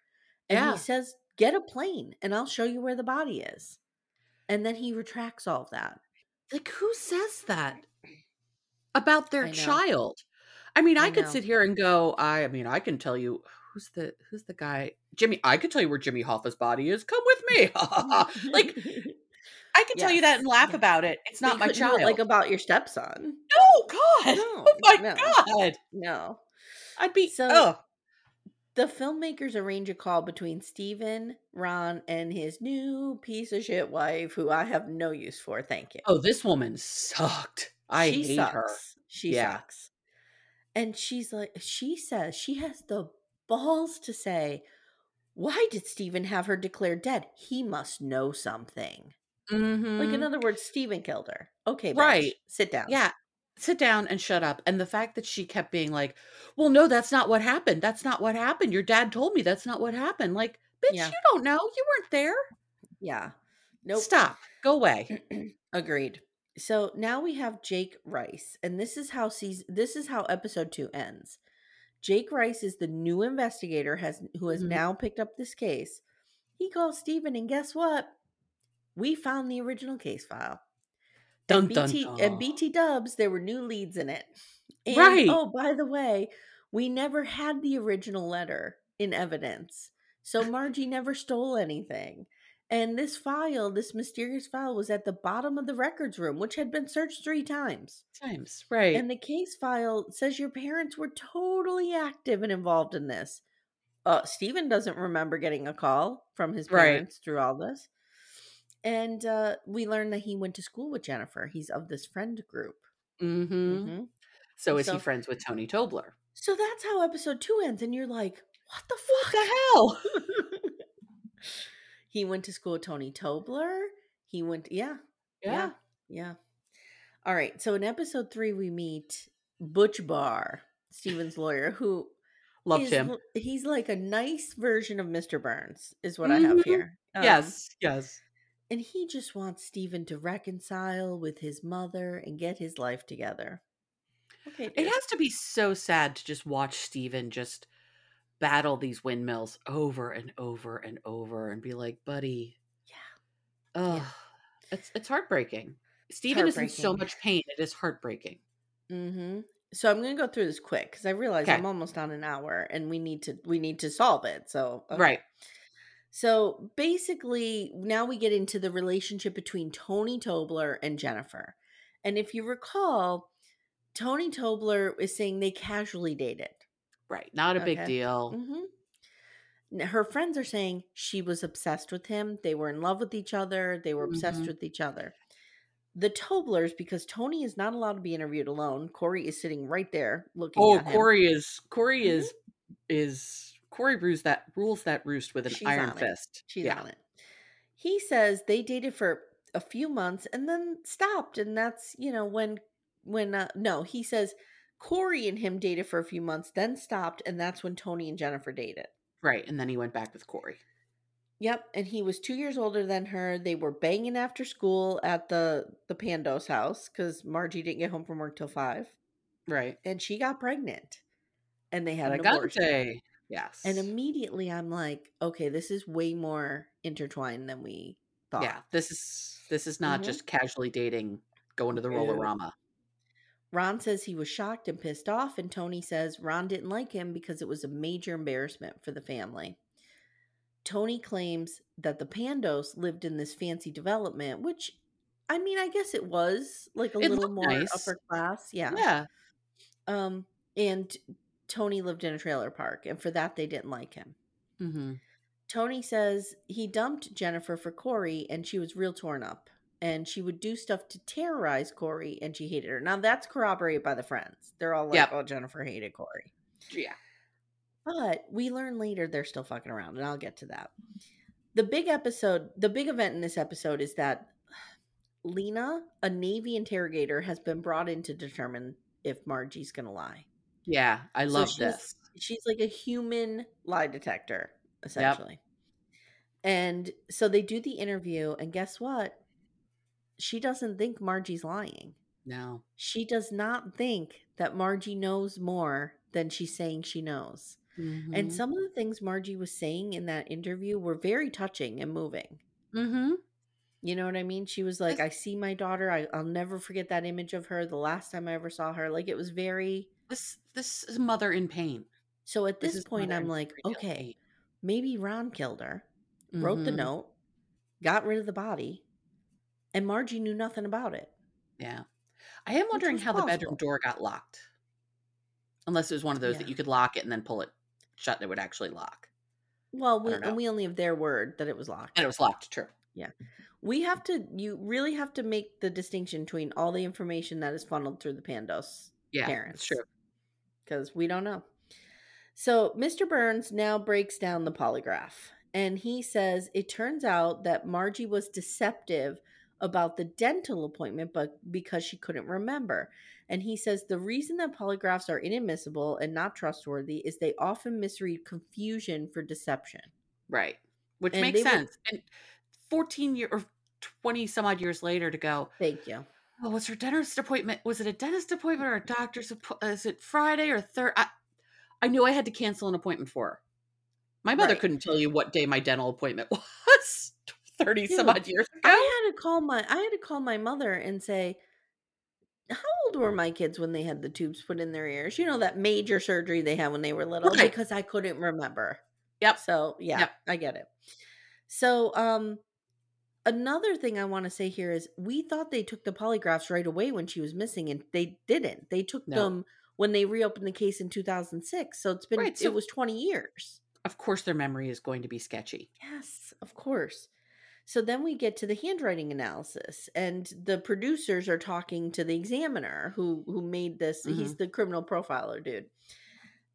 And Yeah. he says, Get a plane and I'll show you where the body is. And then he retracts all of that. Like, who says that about their I child? I mean, I, I could know. sit here and go, I, I mean, I can tell you who's the who's the guy Jimmy. I could tell you where Jimmy Hoffa's body is. Come with me. *laughs* *laughs* like, I could tell you that and laugh yeah. about it. It's not my child. like about your stepson. no, God. *laughs* No, oh my no. God. No. I'd be So- oh The filmmakers arrange a call between Stephen, Ron, and his new piece of shit wife, who I have no use for. Thank you. oh. This woman sucked. I she hate sucks. her. She Yeah. sucks. And she's like, she says she has the balls to say, why did Stephen have her declared dead? He must know something. Like, Mhm. in other words, Stephen killed her. Okay, bitch, Right. Sit down. Yeah. Sit down and shut up. And the fact that she kept being like, well, no, that's not what happened. That's not what happened. Your dad told me that's not what happened. Like, bitch, Yeah. you don't know. You weren't there. Yeah. Nope. Stop. Go away. *clears throat* Agreed. So now we have Jake Rice, and this is how season, this is how episode two ends. Jake Rice is the new investigator has who has Mhm. now picked up this case. He calls Stephen, and guess what? We found the original case file. Dun, dun, BT dun. and BT Dubs, there were new leads in it. And, Right. Oh, by the way, we never had the original letter in evidence, so Margie never stole anything. And this file, this mysterious file, was at the bottom of the records room, which had been searched three times. Times. Right. And the case file says your parents were totally active and involved in this. Uh, Stephen doesn't remember getting a call from his Right. parents through all this. And uh, we learned that he went to school with Jennifer. He's of this friend group. mm-hmm. hmm So is So- he friends with Tony Tobler? So that's how episode two ends. And you're like, what the What fuck? the hell? *laughs* he went to school with Tony Tobler. He went, yeah, yeah, yeah. All right. So in episode three, we meet Butch Barr, Stephen's lawyer, who Loved is him. He's like a nice version of Mr. Burns, is what I have Mhm. here. Um, yes. Yes. And he just wants Stephen to reconcile with his mother and get his life together. Okay. It has to be so sad to just watch Stephen just battle these windmills over and over and over and be like, buddy, yeah. ugh. It's it's heartbreaking. Stephen is in so much pain. It is heartbreaking. Mm-hmm. So I'm gonna go through this quick because I realize Okay. I'm almost on an hour and we need to we need to solve it. So okay. Right. So basically, now we get into the relationship between Tony Tobler and Jennifer. And if you recall, Tony Tobler is saying they casually dated. Right. Not a big Okay. deal. hmm Her friends are saying she was obsessed with him. They were in love with each other. They were obsessed Mhm. with each other. The Toblers, because Tony is not allowed to be interviewed alone, Corey is sitting right there looking Oh, at him. Corey is Corey Mhm. is is Corey rules that rules that roost with an She's iron fist. She's yeah. on it. He says they dated for a few months and then stopped, and that's you know when when uh, no, he says Corey and him dated for a few months, then stopped, and that's when Tony and Jennifer dated. Right. And then he went back with Corey. Yep, and he was two years older than her. They were banging after school at the the Pandos house because Margie didn't get home from work till five, Right. and she got pregnant, and they had an abortion. Yes. And immediately, I'm like, okay, this is way more intertwined than we thought. yeah, this is this is not Mhm. just casually dating, going to the. Rollerama. Ron says he was shocked and pissed off, and Tony says Ron didn't like him because it was a major embarrassment for the family. Tony claims that the Pandos lived in this fancy development, which I mean, I guess it was like a It little more nice. upper class. Yeah. Yeah. Um, and Tony lived in a trailer park, and for that, they didn't like him. hmm Tony says he dumped Jennifer for Corey, and she was real torn up. And she would do stuff to terrorize Corey, and she hated her. Now, that's corroborated by the friends. They're all like, Yep. oh, Jennifer hated Corey. Yeah. But we learn later they're still fucking around, and I'll get to that. The big episode, the big event in this episode is that Lena, a Navy interrogator, has been brought in to determine if Margie's going to lie. Yeah. I So love she's- this. She's like a human lie detector, essentially. And so they do the interview, and guess what? She doesn't think Margie's lying. No. She does not think that Margie knows more than she's saying she knows. And Mhm. some of the things Margie was saying in that interview were very touching and moving. Mm-hmm. You know what I mean? She was like, I see my daughter. I, I'll never forget that image of her the last time I ever saw her. Like, it was very. This this is mother in pain. So at This this, point, I'm like, okay, maybe Ron killed her, wrote the Mhm. note, got rid of the body, and Margie knew nothing about it. Yeah. I am wondering how the bedroom door got locked. Unless it was one of those that you could lock it and then pull it shut and it would actually lock. Well, we, and we only have their word that it was locked. And it was locked, true. Yeah. We have to, you really have to make the distinction between all the information that is funneled through the Pandos Yeah. parents. It's true. Because we don't know. So Mr. Burns now breaks down the polygraph and he says it turns out that Margie was deceptive about the dental appointment, but because she couldn't remember. And he says the reason that polygraphs are inadmissible and not trustworthy is they often misread confusion for deception. Right. Which And makes would- sense. And 14 year or 20 some odd years later to go, Thank you. Oh, was her dentist appointment? Was it a dentist appointment or a doctor's appointment? Is it Friday or third? I, I knew I had to cancel an appointment for her. My mother Right. couldn't tell you what day my dental appointment *laughs* was 30 some odd years ago. I had to call my I had to call my mother and say, How old were my kids when they had the tubes put in their ears? You know that major surgery they had when they were little Right. because I couldn't remember. Yep. So yeah, Yep. I get it. So um another thing I want to say here is we thought they took the polygraphs right away when she was missing and they didn't. They took No. them when they reopened the case in 2006. So it's been Right, so- it was 20 years. Of course, their memory is going to be sketchy. Yes, of course. So then we get to the handwriting analysis, and the producers are talking to the examiner who who made this. He's mm-hmm. the criminal profiler dude,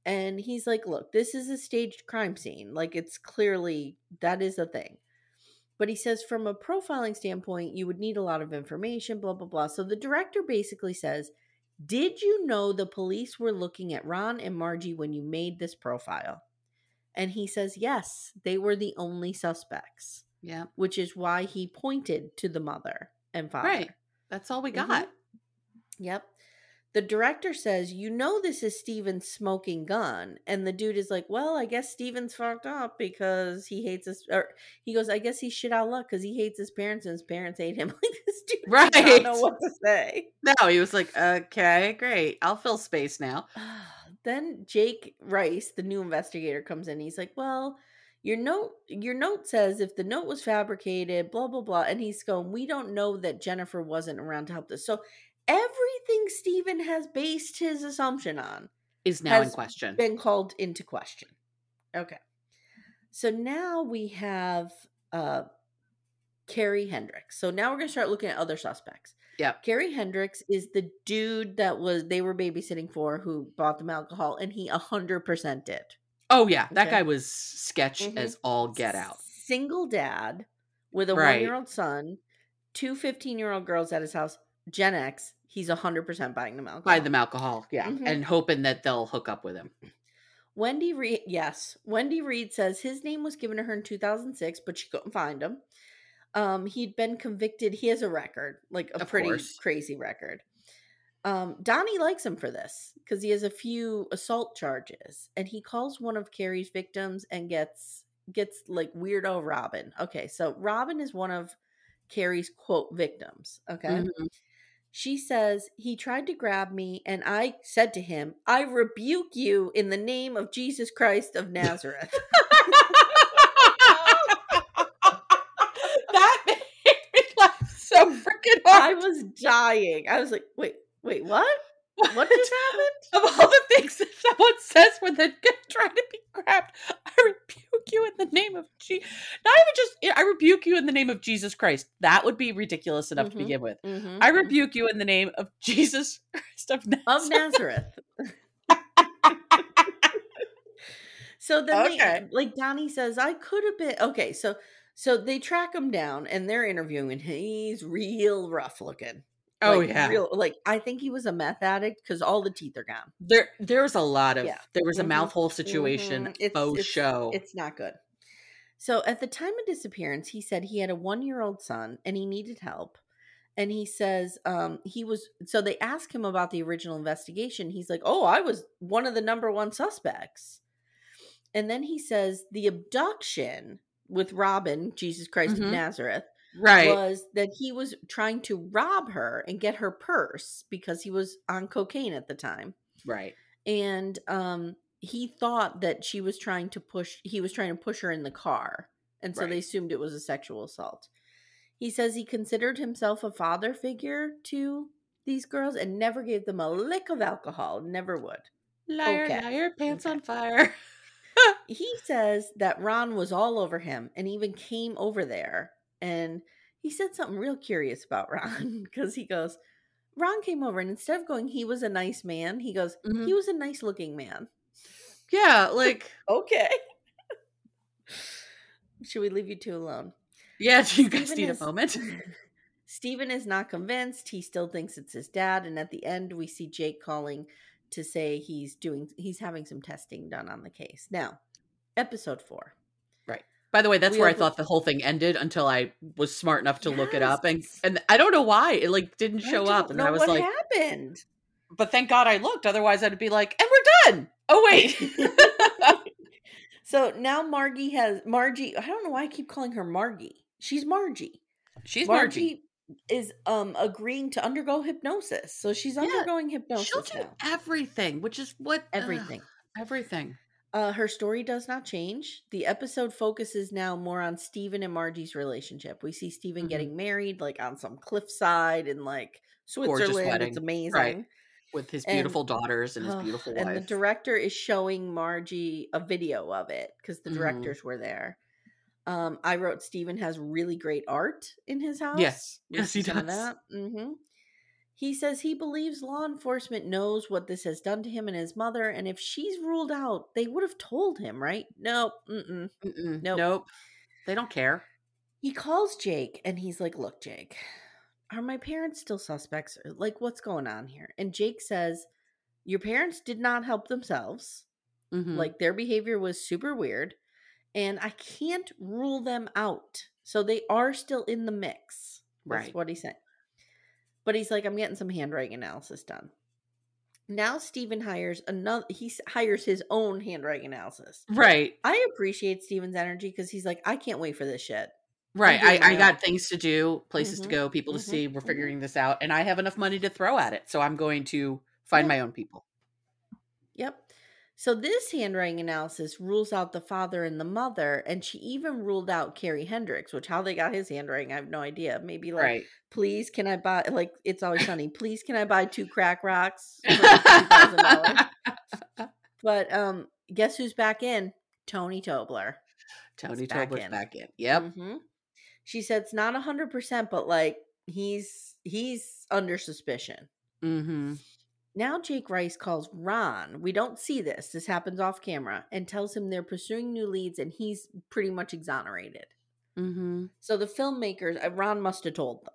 and he's like, "Look, this is a staged crime scene. Like it's clearly that is a thing." But he says, from a profiling standpoint, you would need a lot of information, blah blah blah. So the director basically says, "Did you know the police were looking at Ron and Margie when you made this profile?" And he says, yes, they were the only suspects, Yeah. which is why he pointed to the mother and father. Right. That's all we Mhm. got. Yep. The director says, You know, this is Stephen's smoking gun. And the dude is like, Well, I guess Stephen's fucked up because he hates his, or he goes, I guess he's shit out of luck because he hates his parents and his parents hate him. *laughs* Like, this dude right. I don't know what to say. *laughs* No, he was like, okay, great. I'll fill space now. *sighs* then Jake Rice, the new investigator, comes in. He's like, "Well, your note, your note says if the note was fabricated, blah blah blah." And he's going, "We don't know that Jennifer wasn't around to help this." So everything Stephen has based his assumption on Is now in question. been called into question. Okay, so now we have uh Carrie Hendricks. So now we're gonna start looking at other suspects. Yeah. Carrie Hendricks is the dude that was they were babysitting for who bought them alcohol, and he a hundred percent did. Oh yeah, that Okay. guy was sketch Mhm. as all get out. Single dad with a Right. one year old son, two 15 year old girls at his house, Gen X. He's a hundred percent buying them alcohol. Buy them alcohol, yeah, Mhm. and hoping that they'll hook up with him. Wendy Reed, yes, Wendy Reed says his name was given to her in 2006, but she couldn't find him. Um, he'd been convicted. He has a record, like a Of pretty course. crazy record. Um, Donnie likes him for this because he has a few assault charges, and he calls one of Carrie's victims and gets gets like weirdo Robin. Okay, so Robin is one of Carrie's quote victims. Okay, Mhm. She says, He tried to grab me, and I said to him, I rebuke you in the name of Jesus Christ of Nazareth. that *laughs* made me laugh so *laughs* freaking hard. I was dying. I was like, Wait, wait, what? What just happened? *laughs* of all the things that someone says when they're *laughs* trying to be grabbed, I rebuke you in the name of Jesus. Not even just, I rebuke you in the name of Jesus Christ. That would be ridiculous enough to Mhm. begin with. Mhm. I rebuke you in the name of *laughs* Jesus Christ of Nazareth. of Nazareth. so then Okay. they like Donnie says, I could have been okay, so so they track him down and they're interviewing and he's real rough looking. Oh, Like, yeah. Real like I think he was a meth addict because all the teeth are gone. There, there's a lot of, Yeah. there was a Mhm. mouth hole situation, Mhm. It's- faux it's- show. It's not good. So at the time of disappearance, he said he had a one year old son and he needed help. And he says um, he was so they ask him about the original investigation. He's like, "Oh, I was one of the number one suspects." And then he says the abduction with Robin, Jesus Christ Mhm. of Nazareth, right. was that he was trying to rob her and get her purse because he was on cocaine at the time right. and um he thought that she was trying to push he was trying to push her in the car and so they assumed it was a sexual assault he says he considered himself a father figure to these girls and never gave them a lick of alcohol never would Liar, Okay. liar, pants Okay. on fire. *laughs* he says that ron was all over him and even came over there and he said something real curious about ron *laughs* because he goes ron came over and instead of going he was a nice man he goes Mhm. he was a nice looking man yeah, like, *laughs* Okay. Should we leave you two alone? yeah, *laughs* do you guys Stephen need is- a moment? Stephen is not convinced. He still thinks it's his dad. And at the end, we see Jake calling to say he's doing, he's having some testing done on the case. Now, episode four. By the way, that's We where I thought the whole thing ended until I was smart enough to look it up, and and I don't know why it like didn't show up, and I was like, what happened. but thank God I looked, otherwise I'd be like, and we're done. Oh wait, *laughs* So now Margie has, Margie, I don't know why I keep calling her Margie. She's Margie. she's Margie. is um agreeing to undergo hypnosis. So she's Yeah, undergoing hypnosis She'll do now. everything, which is what Everything. everything. Uh, her story does not change. The episode focuses now more on Stephen and Margie's relationship. We see Stephen Mhm. getting married, like on some cliffside in like Switzerland. It's amazing. Right. with his And- beautiful daughters and his beautiful and wife. the director is showing Margie a video of it because the Mhm. directors were there. Um, I wrote Stephen has really great art in his house. Yes. Yes, *laughs* see he does. that. hmm He says he believes law enforcement knows what this has done to him and his mother, and if she's ruled out, they would have told him, right? No, Mm-mm. Mm-mm, Nope. Nope. They don't care. He calls Jake and he's like, Look, Jake, are my parents still suspects? Like, what's going on here? And Jake says, Your parents did not help themselves. Mhm. Like, their behavior was super weird, and I can't rule them out. So they are still in the mix. That's Right. what he said. But he's like, I'm getting some handwriting analysis done. Now Stephen hires another he hires his own handwriting analysis. right. I appreciate Stephen's energy because he's like, I can't wait for this shit. Right. I, I got things to do, places to Mhm, go, people to mhm, see. We're mhm. figuring this out, and I have enough money to throw at it. So I'm going to find Yeah. my own people. So this handwriting analysis rules out the father and the mother, and she even ruled out Carrie Hendricks, which how they got his handwriting, I have no idea. Maybe like, right. please can I buy like it's always *laughs* funny, please can I buy two crack rocks *laughs* for $2,000? But um guess who's back in? Tony Tobler. Tony back Tobler's in. back in. Yep. Mhm. She said it's not a hundred percent, but like he's he's under suspicion. Mm-hmm. Now Jake Rice calls Ron. We don't see this. This happens off camera and tells him they're pursuing new leads and he's pretty much exonerated. Mm-hmm. So the filmmakers, uh, Ron must have told them.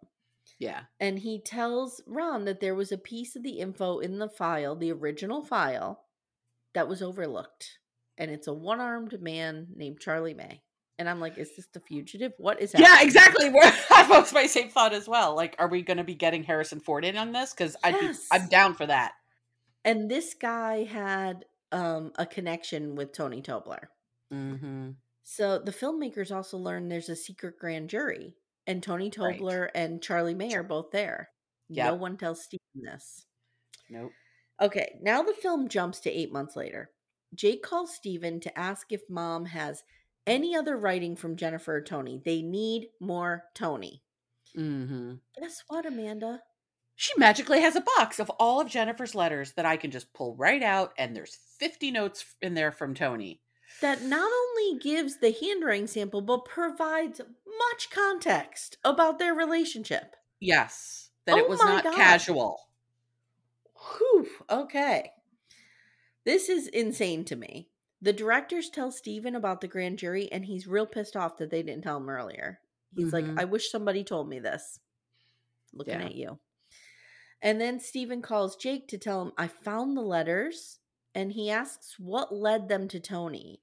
Yeah. And he tells Ron that there was a piece of the info in the file, the original file, that was overlooked. And it's a one armed man named Charlie May. And I'm like, is this the fugitive? What is that? Yeah, exactly. *laughs* Where that was my same thought as well. Like, are we going to be getting Harrison Ford in on this? Because I'd be, I'm down for that. And this guy had um, a connection with Tony Tobler. Mm-hmm. So the filmmakers also learned there's a secret grand jury, and Tony Right. Tobler and Charlie May are both there. No one tells Stephen this. Nope. Okay, now the film jumps to eight months later. Jake calls Stephen to ask if mom has any other writing from Jennifer or Tony. They need more Tony. Mm-hmm. Guess what, Amanda? She magically has a box of all of Jennifer's letters that I can just pull right out, and there's 50 notes in there from Tony. That not only gives the handwriting sample, but provides much context about their relationship. Yes, that Oh it was not God. casual. Whew, okay. This is insane to me. The directors tell Stephen about the grand jury, and he's real pissed off that they didn't tell him earlier. He's like, Mhm. I wish somebody told me this. Looking Yeah. at you. And then Stephen calls Jake to tell him, I found the letters, and he asks what led them to Tony.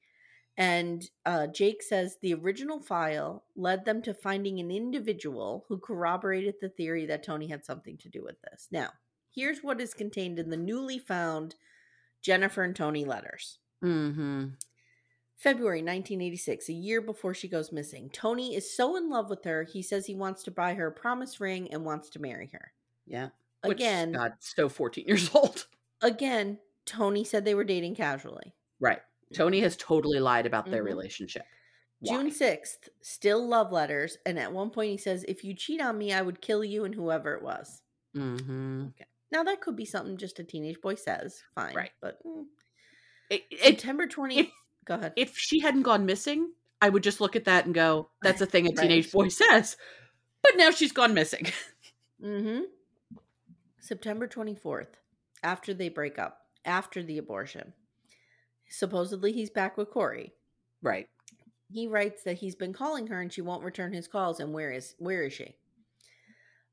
And uh, Jake says the original file led them to finding an individual who corroborated the theory that Tony had something to do with this. Now, here's what is contained in the newly found Jennifer and Tony letters. Mm-hmm. February 1986, a year before she goes missing. Tony is so in love with her, he says he wants to buy her a promise ring and wants to marry her. Yeah. Which, Again, God, so 14 years *laughs* old. again, Tony said they were dating casually. Right. Tony has totally lied about their Mhm. relationship. June 6th, still love letters. And at one point, he says, If you cheat on me, I would kill you and whoever it was. Mm-hmm. Okay. Now, that could be something just a teenage boy says. Fine. Right. But mm, It, September 20th. if- go ahead. if she hadn't gone missing, I would just look at that and go, that's a thing a Right. teenage boy *laughs* says. But now she's gone missing. Mm-hmm. September 24th, after they break up, after the abortion. Supposedly he's back with Corey. right. He writes that he's been calling her and she won't return his calls and where is where is she?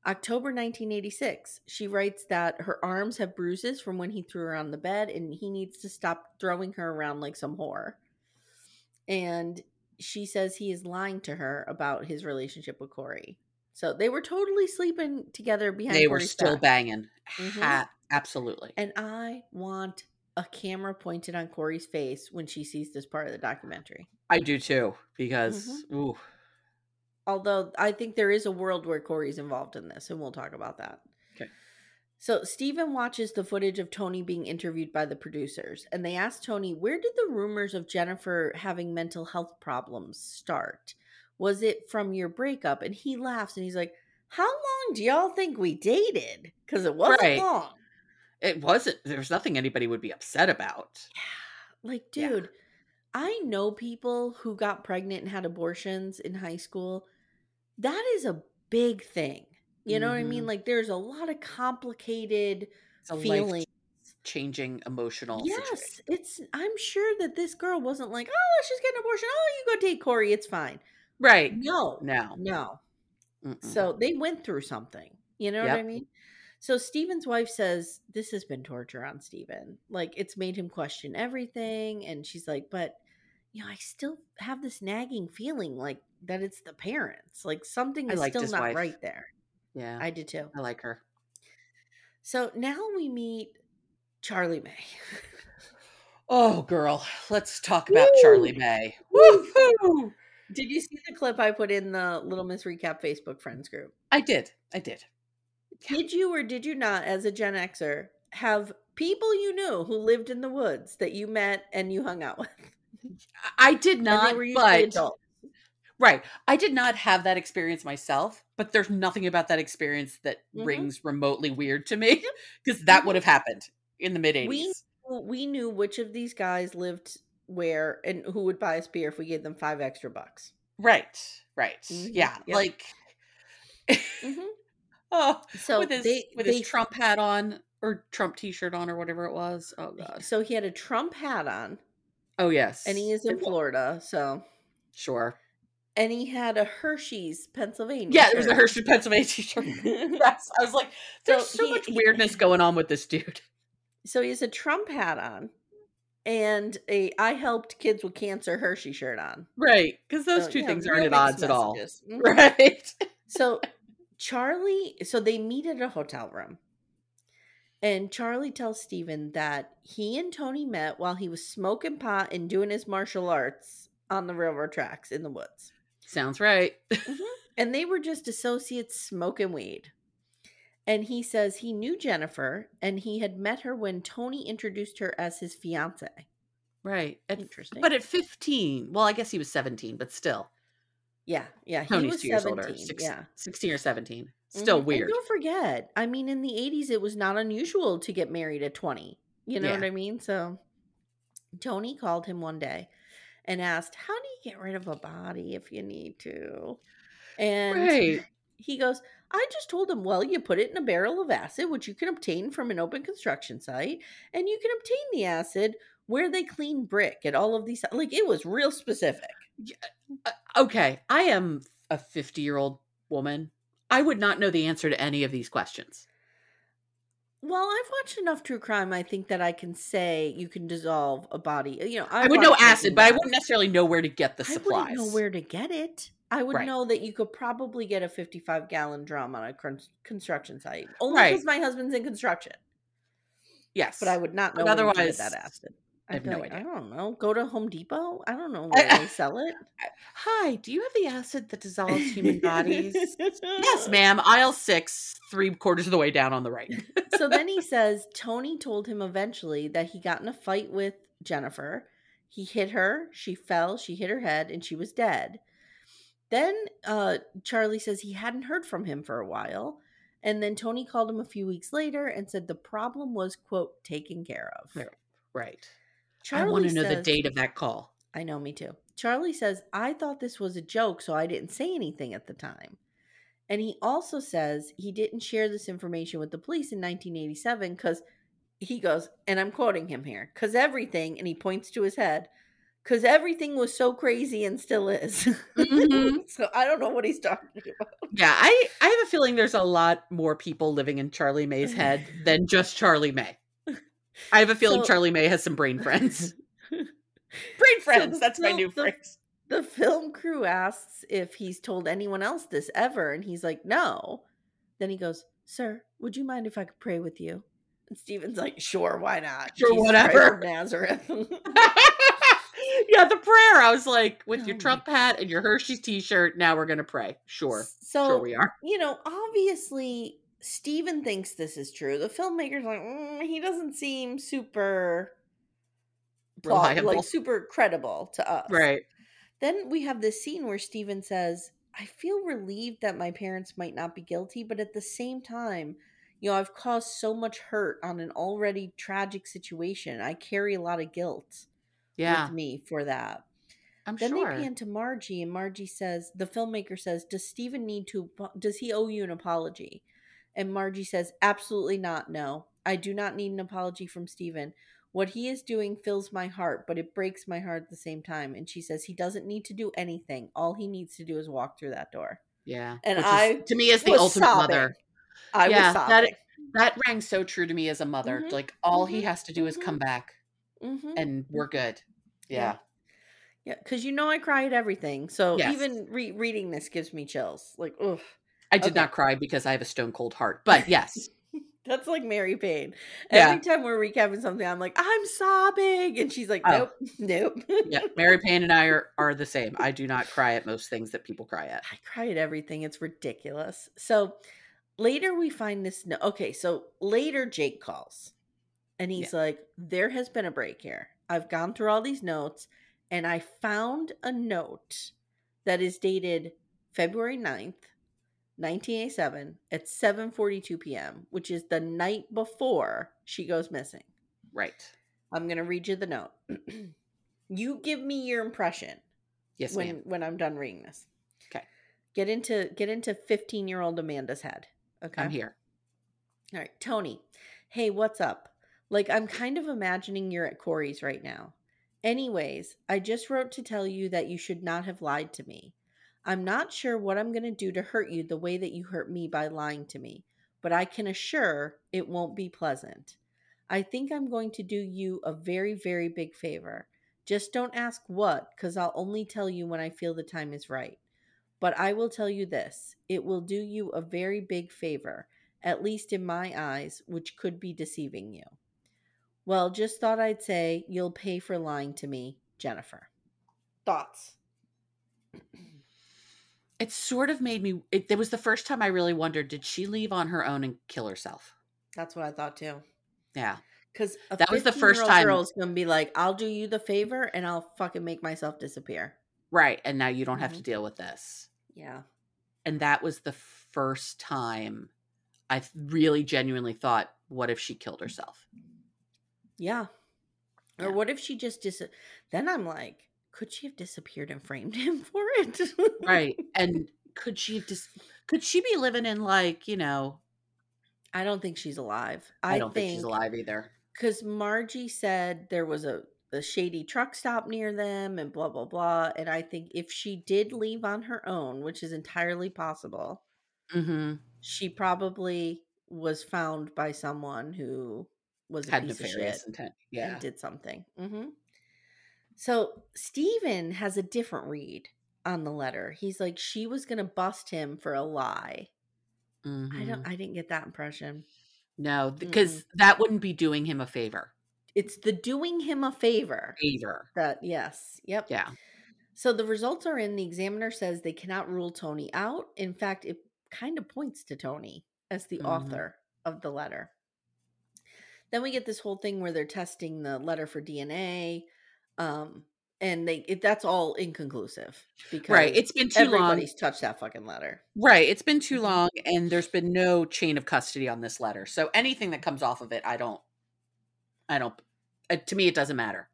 October 1986, she writes that her arms have bruises from when he threw her on the bed and he needs to stop throwing her around like some whore. And she says he is lying to her about his relationship with Corey. So they were totally sleeping together behind They were still back. banging. Mhm. Ha- absolutely. And I want a camera pointed on Corey's face when she sees this part of the documentary. I do too, because, Mm-hmm. ooh, Although I think there is a world where Corey's involved in this, and we'll talk about that. Okay. So Stephen watches the footage of Tony being interviewed by the producers, and they ask Tony, where did the rumors of Jennifer having mental health problems start? Was it from your breakup? And he laughs and he's like, How long do y'all think we dated? Because it wasn't Right. long. it wasn't, there was nothing anybody would be upset about. Yeah. Like, Yeah. dude, I know people who got pregnant and had abortions in high school. That is a big thing. You know what I mean? Mhm. Like, there's a lot of complicated feelings. changing emotional Yes, situation. it's. I'm sure that this girl wasn't like, oh, let's just get an abortion. Oh, you go date Corey. It's fine. Right. No, No. no. Mm-mm. So they went through something. You know what I mean? So Stephen's wife says this has been torture on Stephen. Like it's made him question everything. And she's like, but you know, I still have this nagging feeling like that it's the parents. Like something is still not wife. right there. yeah, I did too. I like her. So now we meet Charlie May. Oh, girl, let's talk about Charlie May. Woo! Woohoo! Did you see the clip I put in the Little Miss Recap Facebook friends group? I did. I did. Did you or did you not, as a Gen Xer, have people you knew who lived in the woods that you met and you hung out *laughs* with? I- did not, they were usually but right, I did not have that experience myself. But there's nothing about that experience that Mhm. rings remotely weird to me because *laughs* that would have happened in the mid '80s. we knew which of these guys lived where and who would buy us beer if we gave them five extra bucks. Right, right, Mhm. yeah, Yep. like Mhm. *laughs* oh, So with his they- with they- his Trump hat on or Trump T-shirt on or whatever it was. Oh god. So he had a Trump hat on, Oh yes, and he is in Florida. So Sure. and he had a Hershey's, Pennsylvania. Yeah, there was a. Hershey, Pennsylvania T-shirt. *laughs* *laughs* yes, I was like, there's So so, he- much weirdness going on with this dude. So he has a Trump hat on, and a I helped kids with cancer Hershey shirt on. Right, because those So, two yeah, things aren't at odds at all. messages. Mhm. *laughs* Right. So Charlie, so they meet at a hotel room. And Charlie tells Stephen that he and Tony met while he was smoking pot and doing his martial arts on the railroad tracks in the woods. Sounds right. Mm-hmm. And they were just associates smoking weed. And he says he knew Jennifer and he had met her when Tony introduced her as his fiance. Right. At, Interesting. But at 15, well, I guess he was 17, but still. Yeah, yeah. He Tony's was two years 17. older. Six, yeah. 16 or 17. Still Mhm. And weird. don't forget, I mean, in the 80s, it was not unusual to get married at 20. You know Yeah. what I mean? So Tony called him one day and asked, How do you get rid of a body if you need to? And Right. he goes, I just told him, Well, you put it in a barrel of acid, which you can obtain from an open construction site, and you can obtain the acid where they clean brick at all of these. Like, it was real specific. Uh, okay. I am a 50 year old woman. I would not know the answer to any of these questions. Well, I've watched enough true crime. I think that I can say you can dissolve a body. You know, I I've would know acid, but I wouldn't necessarily know where to get the I supplies. wouldn't know where to get it. I would Right. know that you could probably get a 55 gallon drum on a construction site. Only Right. because my husband's in construction. Yes. But I would not know But where to otherwise, that acid. I have no like, idea. I don't know. Go to Home Depot. I don't know where they sell it. *laughs* Hi, do you have the acid that dissolves human bodies? yes, *laughs* ma'am. Aisle six, three quarters of the way down on the right. so then he *laughs* says Tony told him eventually that he got in a fight with Jennifer. He hit her, she fell, she hit her head, and she was dead. Then uh, Charlie says he hadn't heard from him for a while. And then Tony called him a few weeks later and said the problem was, quote, taken care of. Right. Charlie I want to know the date of that call. I know, me too. Charlie says, I thought this was a joke, so I didn't say anything at the time. And he also says he didn't share this information with the police in 1987 because he goes, and I'm quoting him here, because everything, and he points to his head, because everything was so crazy and still is. Mhm. *laughs* so I don't know what he's talking about. Yeah, I, I have a feeling there's a lot more people living in Charlie May's head than just Charlie May. I have a feeling So- Charlie May has some brain friends. *laughs* brain friends. So- That's my new the- phrase. The film crew asks if he's told anyone else this ever, and he's like, no. Then he goes, Sir, would you mind if I could pray with you? And Stephen's like, Sure, why not? Sure, Jesus whatever." Nazareth. *laughs* yeah, the prayer. I was like, with your um, Trump hat and your Hershey's t-shirt, now we're gonna pray. Sure. So, sure we are. you know, obviously, Stephen thinks this is true. The filmmaker's like, "Mm, he doesn't seem super Reliable. like super credible to us. Right. Then we have this scene where Stephen says, I feel relieved that my parents might not be guilty, but at the same time, you know, I've caused so much hurt on an already tragic situation. I carry a lot of guilt Yeah. with me for that. I'm Then sure. they pan to Margie, and Margie says, the filmmaker says, Does Stephen need to, does he owe you an apology? And Margie says, Absolutely not. No, I do not need an apology from Stephen. What he is doing fills my heart, but it breaks my heart at the same time. And she says, He doesn't need to do anything. All he needs to do is walk through that door. yeah. And is- I to me is the ultimate sobbing. mother. I yeah, was that that rang so true to me as a mother. Mhm, Like all he mhm, has to do is mhm. come back hmm and we're good. Yeah. Yeah. Yeah, because you know I cry at everything. So Yes. even re- reading this gives me chills. Like, ugh. I did Okay. not cry because I have a stone cold heart. But *laughs* yes. That's like Mary Payne. Yeah. Every time we're recapping something, I'm like, I'm sobbing. And she's like, Oh. nope, *laughs* nope. yeah. Mary Payne and I are, are the same. I do not cry at most things that people cry at. I cry at everything. It's ridiculous. So later we find this. No- okay, so later Jake calls and he's like, there has been a break here. I've gone through all these notes and I found a note that is dated February 9th, 1987 at 7:42 p.m., which is the night before she goes missing. Right. I'm going to read you the note. *clears throat* you give me your impression Yes, when ma'am. when I'm done reading this. Okay. Get into get into 15 year old Amanda's head. Okay. I'm here. All right, Tony. Hey, what's up? Like I'm kind of imagining you're at Corey's right now. Anyways, I just wrote to tell you that you should not have lied to me. I'm not sure what I'm going to do to hurt you the way that you hurt me by lying to me, but I can assure it won't be pleasant. I think I'm going to do you a very, very big favor. Just don't ask what, because I'll only tell you when I feel the time is right. But I will tell you this it will do you a very big favor, at least in my eyes, which could be deceiving you. Well, just thought I'd say you'll pay for lying to me, Jennifer. Thoughts? It sort of made me it, it was the first time i really wondered did she leave on her own and kill herself That's what I thought too. yeah Because That was the first time- girl's gonna be like, "I'll do you the favor, and I'll fucking make myself disappear." right and now you don't have to Mhm. deal with this Yeah. and that was the first time i really genuinely thought what if she killed herself Yeah. Or what if she just dis? Then I'm like, could she have disappeared and framed *laughs* him for it? right and *laughs* could she have just could she be living in like you know I don't think she's alive. i, don't think, she's alive either because Margie said there was a, a shady truck stop near them and blah blah blah. And I think if she did leave on her own, which is entirely possible, mm-hmm. she probably was found by someone who was a had piece of shit nefarious intent yeah and did something. hmm So Stephen has a different read on the letter. He's like, she was gonna bust him for a lie. I Mhm. don't. I didn't get that impression. no because that wouldn't be doing him a favor It's the doing him a favor. favor That yes, yep. yeah So the results are in. The examiner says they cannot rule Tony out. In fact, it kind of points to Tony as the Mhm. author of the letter. Then we get this whole thing where they're testing the letter for DNA, um, and they it, that's all inconclusive because right it's been too long everybody's touched that fucking letter. right it's been too Mhm. long and there's been no chain of custody on this letter so anything that comes off of it i don't i don't uh, to me it doesn't matter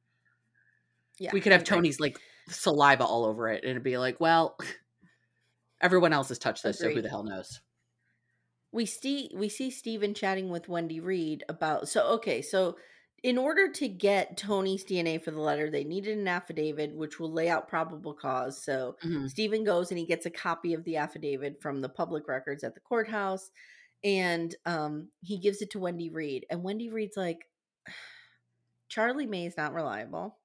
Yeah, we could have tony's like saliva all over it and it'd be like well *laughs* everyone else has touched this so who the hell knows we see we see Stephen chatting with Wendy Reed about so okay, so in order to get Tony's DNA for the letter, they needed an affidavit which will lay out probable cause. So Mhm. Stephen goes and he gets a copy of the affidavit from the public records at the courthouse and um he gives it to Wendy Reed and Wendy Reed's like *sighs* Charlie May is not reliable.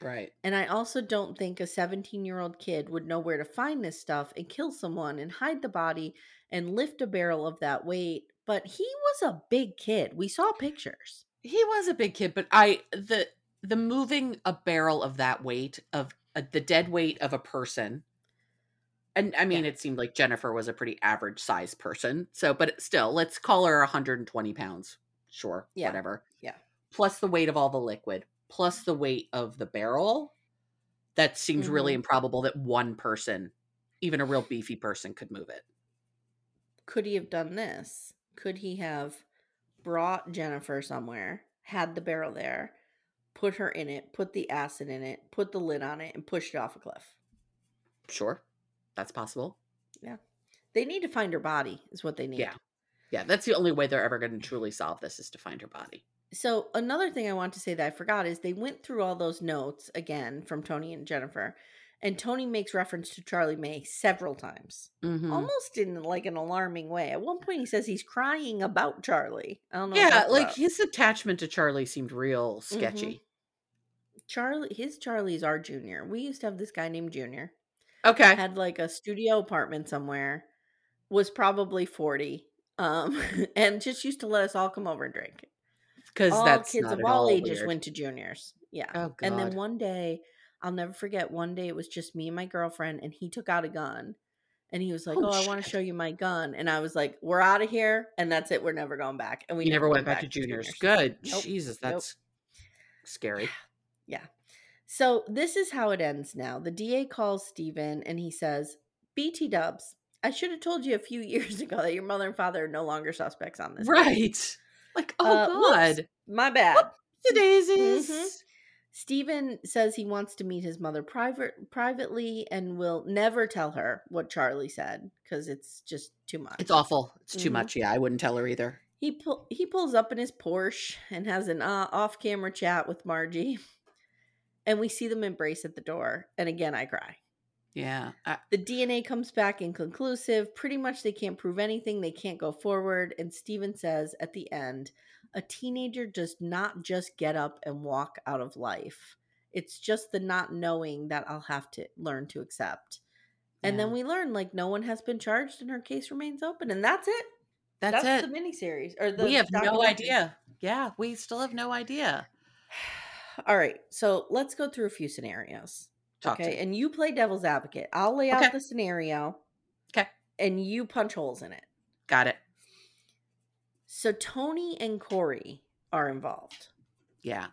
right And I also don't think a 17 year old kid would know where to find this stuff and kill someone and hide the body and lift a barrel of that weight. But he was a big kid. We saw pictures. He was a big kid but i the the moving a barrel of that weight of uh, the dead weight of a person and i mean it seemed like jennifer was a pretty average size person so but still let's call her 120 pounds sure Yeah. whatever Yeah. plus the weight of all the liquid plus the weight of the barrel that seems really Mhm. improbable that one person even a real beefy person could move it Could he have done this? Could he have brought Jennifer somewhere, had the barrel there, put her in it, put the acid in it, put the lid on it, and pushed it off a cliff? sure that's possible Yeah. They need to find her body, is what they need. yeah yeah that's the only way they're ever going to truly solve this is to find her body So another thing I want to say that I forgot is they went through all those notes again from Tony and Jennifer, and Tony makes reference to Charlie May several times, Mhm. almost in like an alarming way. At one point, he says he's crying about Charlie. I don't know. yeah like about. his attachment to charlie seemed real Mm-hmm. sketchy Charlie, his Charlie's our Junior. We used to have this guy named Junior. okay Had like a studio apartment somewhere. Was probably forty. Um, *laughs* and just used to let us all come over and drink. because all that's kids not of all all ages weird. went to juniors. Yeah. Oh, And then one day, I'll never forget. One day it was just me and my girlfriend, and he took out a gun, and he was like, Oh, "Oh, I want to show you my gun." And I was like, "We're out of here," and that's it. We're never going back. And we we never went went back, to juniors. Good. Nope. Jesus, Nope. that's scary. Yeah. So this is how it ends now. The DA calls Stephen and he says, BT dubs, I should have told you a few *laughs* years ago that your mother and father are no longer suspects on this. case." Right. Like, oh Uh, whoops. God. My bad. The daisies. Mhm. Stephen says he wants to meet his mother private privately and will never tell her what Charlie said because it's just too much. It's awful. It's too Mhm. much. Yeah, I wouldn't tell her either. He pull, he pulls up in his Porsche and has an uh, off-camera chat with Margie. And we see them embrace at the door. And again, I cry. Yeah. I, The DNA comes back inconclusive. Pretty much they can't prove anything. They can't go forward. And Stephen says at the end, a teenager does not just get up and walk out of life. It's just the not knowing that I'll have to learn to accept. And then we learn like no one has been charged and her case remains open. And that's it. that's, That's, it. the miniseries. Or the we have no idea. Yeah, we still have no idea. *sighs* All right. So let's go through a few scenarios. Talk okay. And you play devil's advocate. I'll lay out the scenario Okay. and you punch holes in it. Got it. So Tony and Corey are involved. Yeah.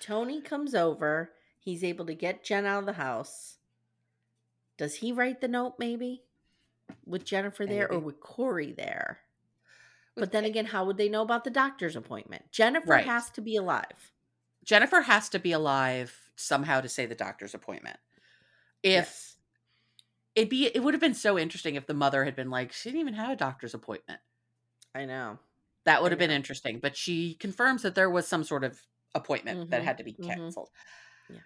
Tony comes over. He's able to get Jen out of the house. Does he write the note maybe? With Jennifer there or with Corey there? With- But then again, how would they know about the doctor's appointment? Jennifer Right. has to be alive. Jennifer has to be alive somehow to say the doctor's appointment. If Yes. it'd be it would have been so interesting if the mother had been like, she didn't even have a doctor's appointment. I know. That would have been interesting. But she confirms that there was some sort of appointment that Mhm, had to be mhm. canceled. Yeah.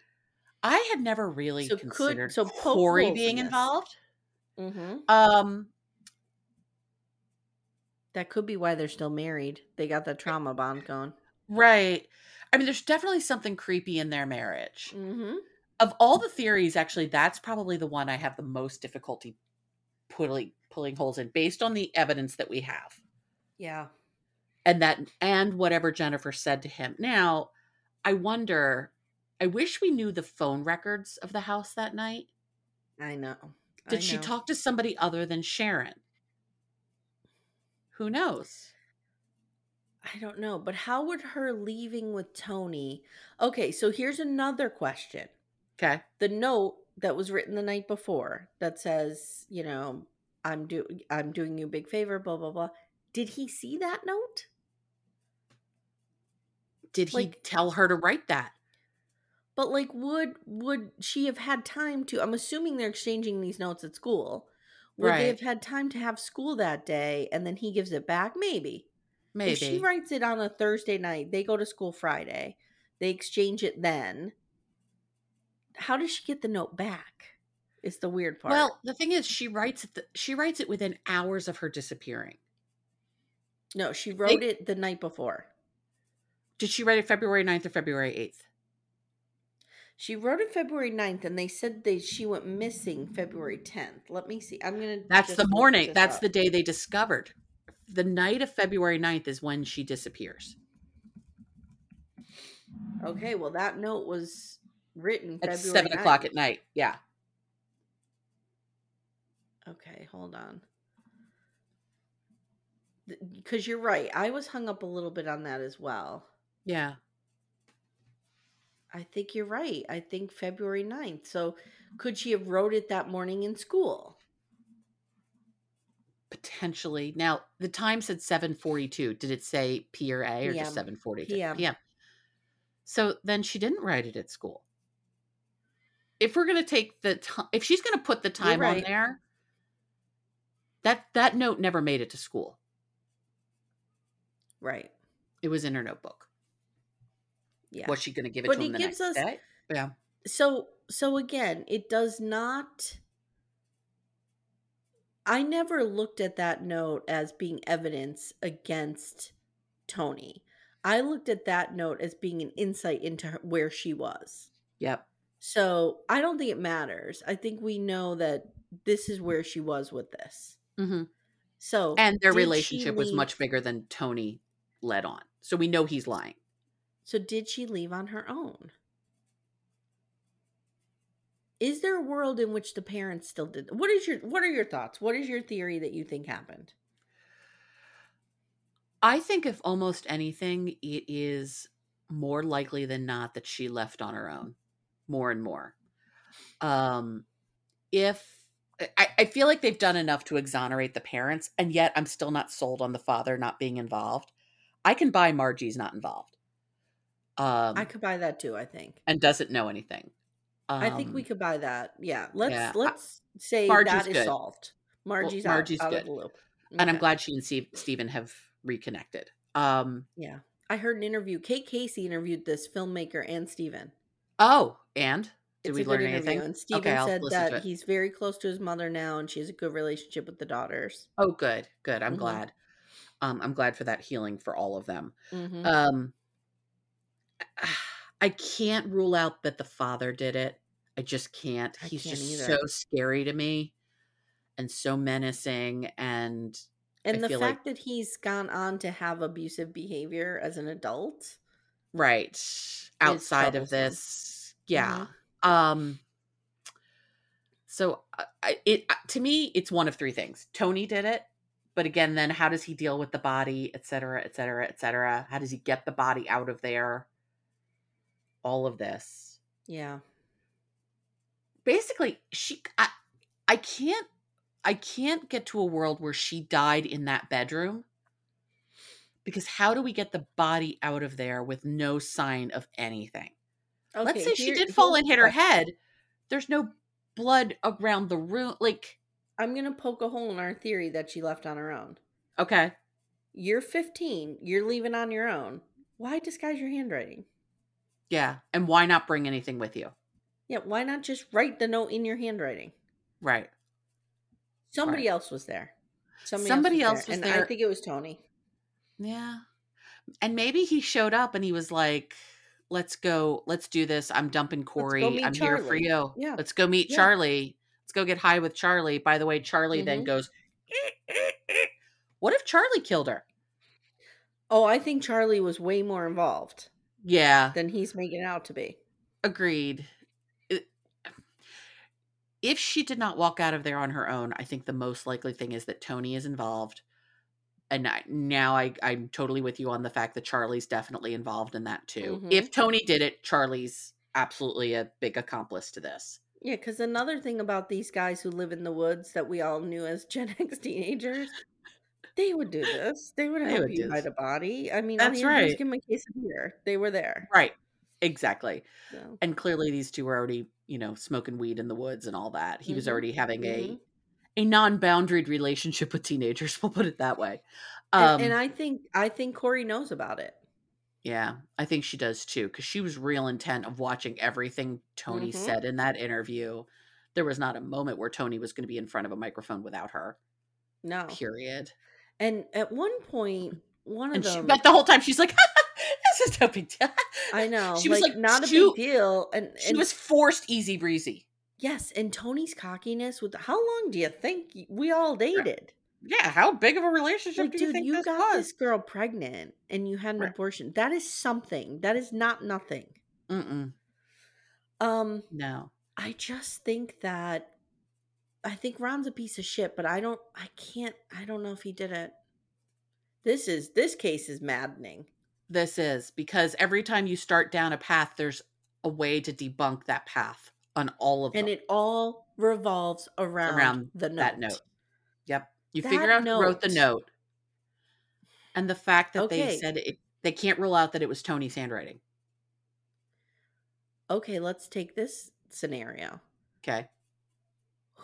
I had never really So could- considered so poke Corey being involved. Mm-hmm. Um, That could be why they're still married. They got the trauma bond going. right. I mean, there's definitely something creepy in their marriage. Mm-hmm. Of all the theories, actually, that's probably the one I have the most difficulty pulling pulling holes in, based on the evidence that we have. Yeah. And that and whatever Jennifer said to him. Now, I wonder I wish we knew the phone records of the house that night. I know. I Did she talk to somebody other than Sharon? Who knows? I don't know, but how would her leaving with Tony? Okay, so here's another question. Okay. The note that was written the night before that says, you know, I'm do I'm doing you a big favor, blah blah blah. Did he see that note? Did he tell her to write that? But like would would she have had time to I'm assuming they're exchanging these notes at school. Would they have had time to have school that day and then he gives it back? Maybe. Maybe. If she writes it on a Thursday night, they go to school Friday. They exchange it then. How does she get the note back? Is the weird part. well, the thing is she writes it th- she writes it within hours of her disappearing. no, she wrote it the night before. Did she write it February 9th or February 8th? She wrote it February 9th and they said that she went missing February 10th. Let me see. I'm going to That's the morning. That's the day they discovered. The night of February 9th is when she disappears. Okay, well that note was written At February seven o'clock at night. Yeah. Okay, hold on. Because you're right. I was hung up a little bit on that as well. Yeah. I think you're right. I think February 9th. So could she have wrote it that morning in school? Potentially. Now, the time said 742. Did it say P or A or PM. just 742? PM. PM. So then she didn't write it at school. If we're going to take the time, if she's going to put the time on there, that that note never made it to school. Right. It was in her notebook. Yeah. Was she going to give it But to him the gives next us- day? Yeah. so so again, it does not I never looked at that note as being evidence against Tony. I looked at that note as being an insight into her, where she was. Yep. So I don't think it matters. I think we know that this is where she was with this. hmm So And their relationship was much bigger than Tony led on. So we know he's lying. So did she leave on her own? Is there a world in which the parents still did? What is your what are your thoughts? What is your theory that you think happened? I think if almost anything, it is more likely than not that she left on her own more and more. Um, if I, I feel like they've done enough to exonerate the parents, and yet I'm still not sold on the father not being involved. I can buy Margie's not involved. Um, I could buy that too, I think. and doesn't know anything. I think we Um, could buy that. Yeah. Let's yeah, let's say Margie's that is good. solved. Margie's, out- Margie's out, good. of the loop. and I'm glad she and Steve, Stephen have reconnected. Um, Yeah. I heard an interview. Kate Casey interviewed this filmmaker and Stephen. oh, and did It's we learn anything? And Stephen Okay, said that he's very close to his mother now and she has a good relationship with the daughters. Oh, good, good. I'm Mhm. glad. Um, I'm glad for that healing for all of them. Mhm. Um, *sighs* I can't rule out that the father did it. I just can't. I He's can't just either. so scary to me, and so menacing. And I And the fact like that he's gone on to have abusive behavior as an adult. right outside of this, yeah. Um, So uh, I- it uh, to me, it's one of three things. Tony did it, but again, then how does he deal with the body, et cetera, et cetera, et cetera? How does he get the body out of there? All of this. Yeah. Basically, she. I, I can't. I can't get to a world where she died in that bedroom. Because how do we get the body out of there with no sign of anything? Let's say she did fall and hit her head. There's no blood around the room. Like, I'm gonna poke a hole in our theory that she left on her own. okay, You're 15. You're leaving on your own. Why disguise your handwriting? Yeah. And why not bring anything with you? Yeah, why not just write the note in your handwriting? Right. Somebody Right. else was there. Somebody else was and there. I think it was Tony. Yeah. And maybe he showed up and he was like, let's go, let's do this. I'm dumping Corey. I'm here for you. Yeah. Let's go meet Yeah. Charlie. Let's go get high with Charlie. By the way, Charlie then Mhm. goes, eh, eh, eh. what if Charlie killed her? Oh, I think Charlie was way more involved Yeah. than he's making out to be. Agreed. If she did not walk out of there on her own, I think the most likely thing is that Tony is involved. And I, now I, I'm totally with you on the fact that Charlie's definitely involved in that too. Mhm. If Tony did it, Charlie's absolutely a big accomplice to this. Yeah, because another thing about these guys who live in the woods that we all knew as Gen X teenagers, they would do this. They would help would you hide a body. I mean, That's all you had to right. Give them a case of beer. They were there. Right. Exactly. So. And clearly these two were already, you know, smoking weed in the woods and all that. He was Mhm. already having Mhm. a a non-boundaried relationship with teenagers, *laughs* we'll put it that way. And, Um and I think I think Corey knows about it. Yeah, I think she does too, because she was real intent of watching everything Tony Mhm. said in that interview. There was not a moment where Tony was going to be in front of a microphone without her. No. Period. And at one point, one of And she, them, but the whole time she's like, *laughs* "This is no big deal." I know, She was like, like, not a big deal. And, She was forced easy breezy. yes, and Tony's cockiness with how long do you think we all dated? Yeah, how big of a relationship Like, do you dude, think you this got was? this girl pregnant and you had an Right. abortion. That is something. That is not nothing. Mm-mm, Um, no. I just think that I think Ron's a piece of shit, but I don't I can't I don't know if he did it. This is this case is maddening. This is because every time you start down a path, there's a way to debunk that path on all of them. And it all revolves around, around the note. that note. Yep. You That figure out who wrote the note. note. And the fact that they said it, they can't rule out that it was Tony's handwriting. Okay, let's take this scenario. Okay.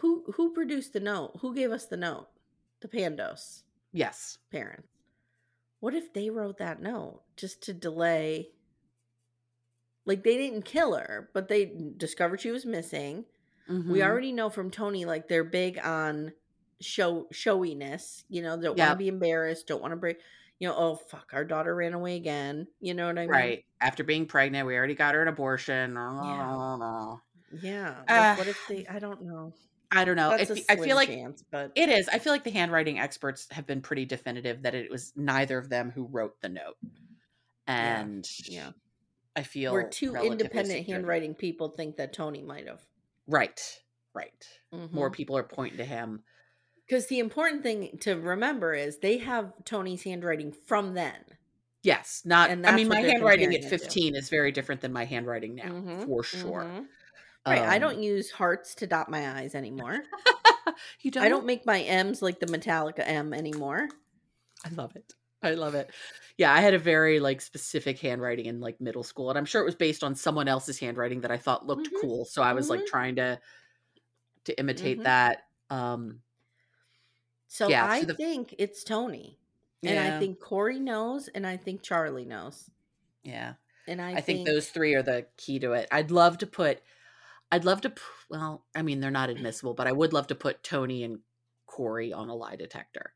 Who who produced the note? Who gave us the note? The Pandos Yes. parents. What if they wrote that note just to delay? Like they didn't kill her, but they discovered she was missing. We Mhm. already know from Tony like they're big on show showiness. You know, they don't want to be embarrassed, don't want to break. You know, oh fuck, our daughter ran away again. You know what I mean? Right. After being pregnant, we already got her an abortion. Yeah. Like, Uh, what if they? I don't know. I don't know. I That's I feel like chance, but it is. I feel like the handwriting experts have been pretty definitive that it was neither of them who wrote the note. And yeah, I feel we're two independent secure. handwriting people think that Tony might have. Right. Right. Mm-hmm. More people are pointing to him. Because the important thing to remember is they have Tony's handwriting from then. Yes, not. I mean, my handwriting at 15 is very different than my handwriting now, Mhm, for sure. mhm. Right. I Um, don't use hearts to dot my eyes anymore. *laughs* you don't. I don't make my M's like the Metallica M anymore. I love it. I love it. Yeah, I had a very like specific handwriting in like middle school, and I'm sure it was based on someone else's handwriting that I thought looked Mhm, cool. So I was like mhm. trying to to imitate Mhm. that. Um, So Yeah, I so the- think it's Tony. And I think Corey knows, and I think Charlie knows. yeah, And I, I, think, those three are the key to it. I'd love to put. I'd love to. Well, I mean, they're not admissible, but I would love to put Tony and Corey on a lie detector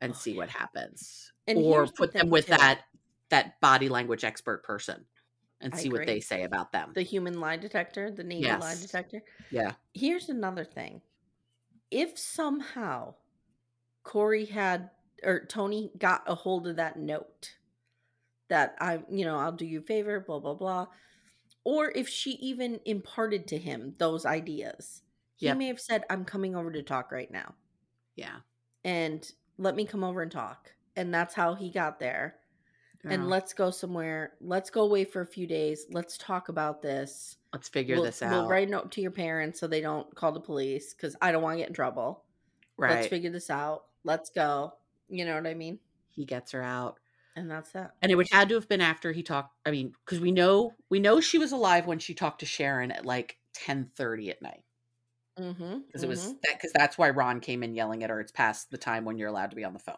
and Oh, see what happens, And or the put them with too. that that body language expert person and I see what they say about them. the human lie detector, the Navy lie detector. yeah. Here's another thing. If somehow Corey had or Tony got a hold of that note that I, you know, I'll do you a favor, blah, blah, blah. Or if she even imparted to him those ideas, He Yep. may have said, I'm coming over to talk right now. Yeah. And let me come over and talk. And that's how he got there. Yeah. And let's go somewhere. Let's go away for a few days. Let's talk about this. let's figure we'll, this out. We'll write a note to your parents so they don't call the police because I don't want to get in trouble. right. Let's figure this out. Let's go. You know what I mean? he gets her out. And that's that. And it would had to have been after he talked I mean, because we know we know she was alive when she talked to Sharon at like ten thirty at night. Mm-hmm. Because it was that because that's why Ron came in yelling at her. It's past the time when you're allowed to be on the phone.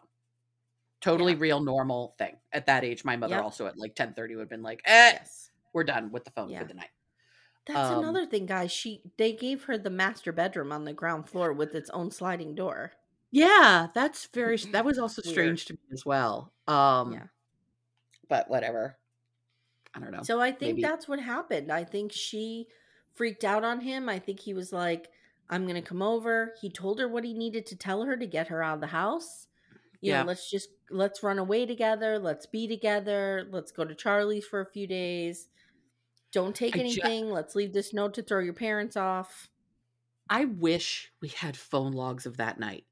Totally Yeah. real, normal thing. At that age, my mother Yep. also at like ten thirty would have been like, eh, Yes. we're done with the phone Yeah. for the night. That's Um, another thing, guys. She they gave her the master bedroom on the ground floor with its own sliding door. Yeah, that's very that was also strange to me as well. Um Yeah. but whatever. I don't know. So I think maybe- that's what happened. I think she freaked out on him. I think he was like, I'm going to come over. He told her what he needed to tell her to get her out of the house. You Yeah. know, let's just let's run away together. Let's be together. Let's go to Charlie's for a few days. Don't take I ju- anything. let's leave this note to throw your parents off. I wish we had phone logs of that night.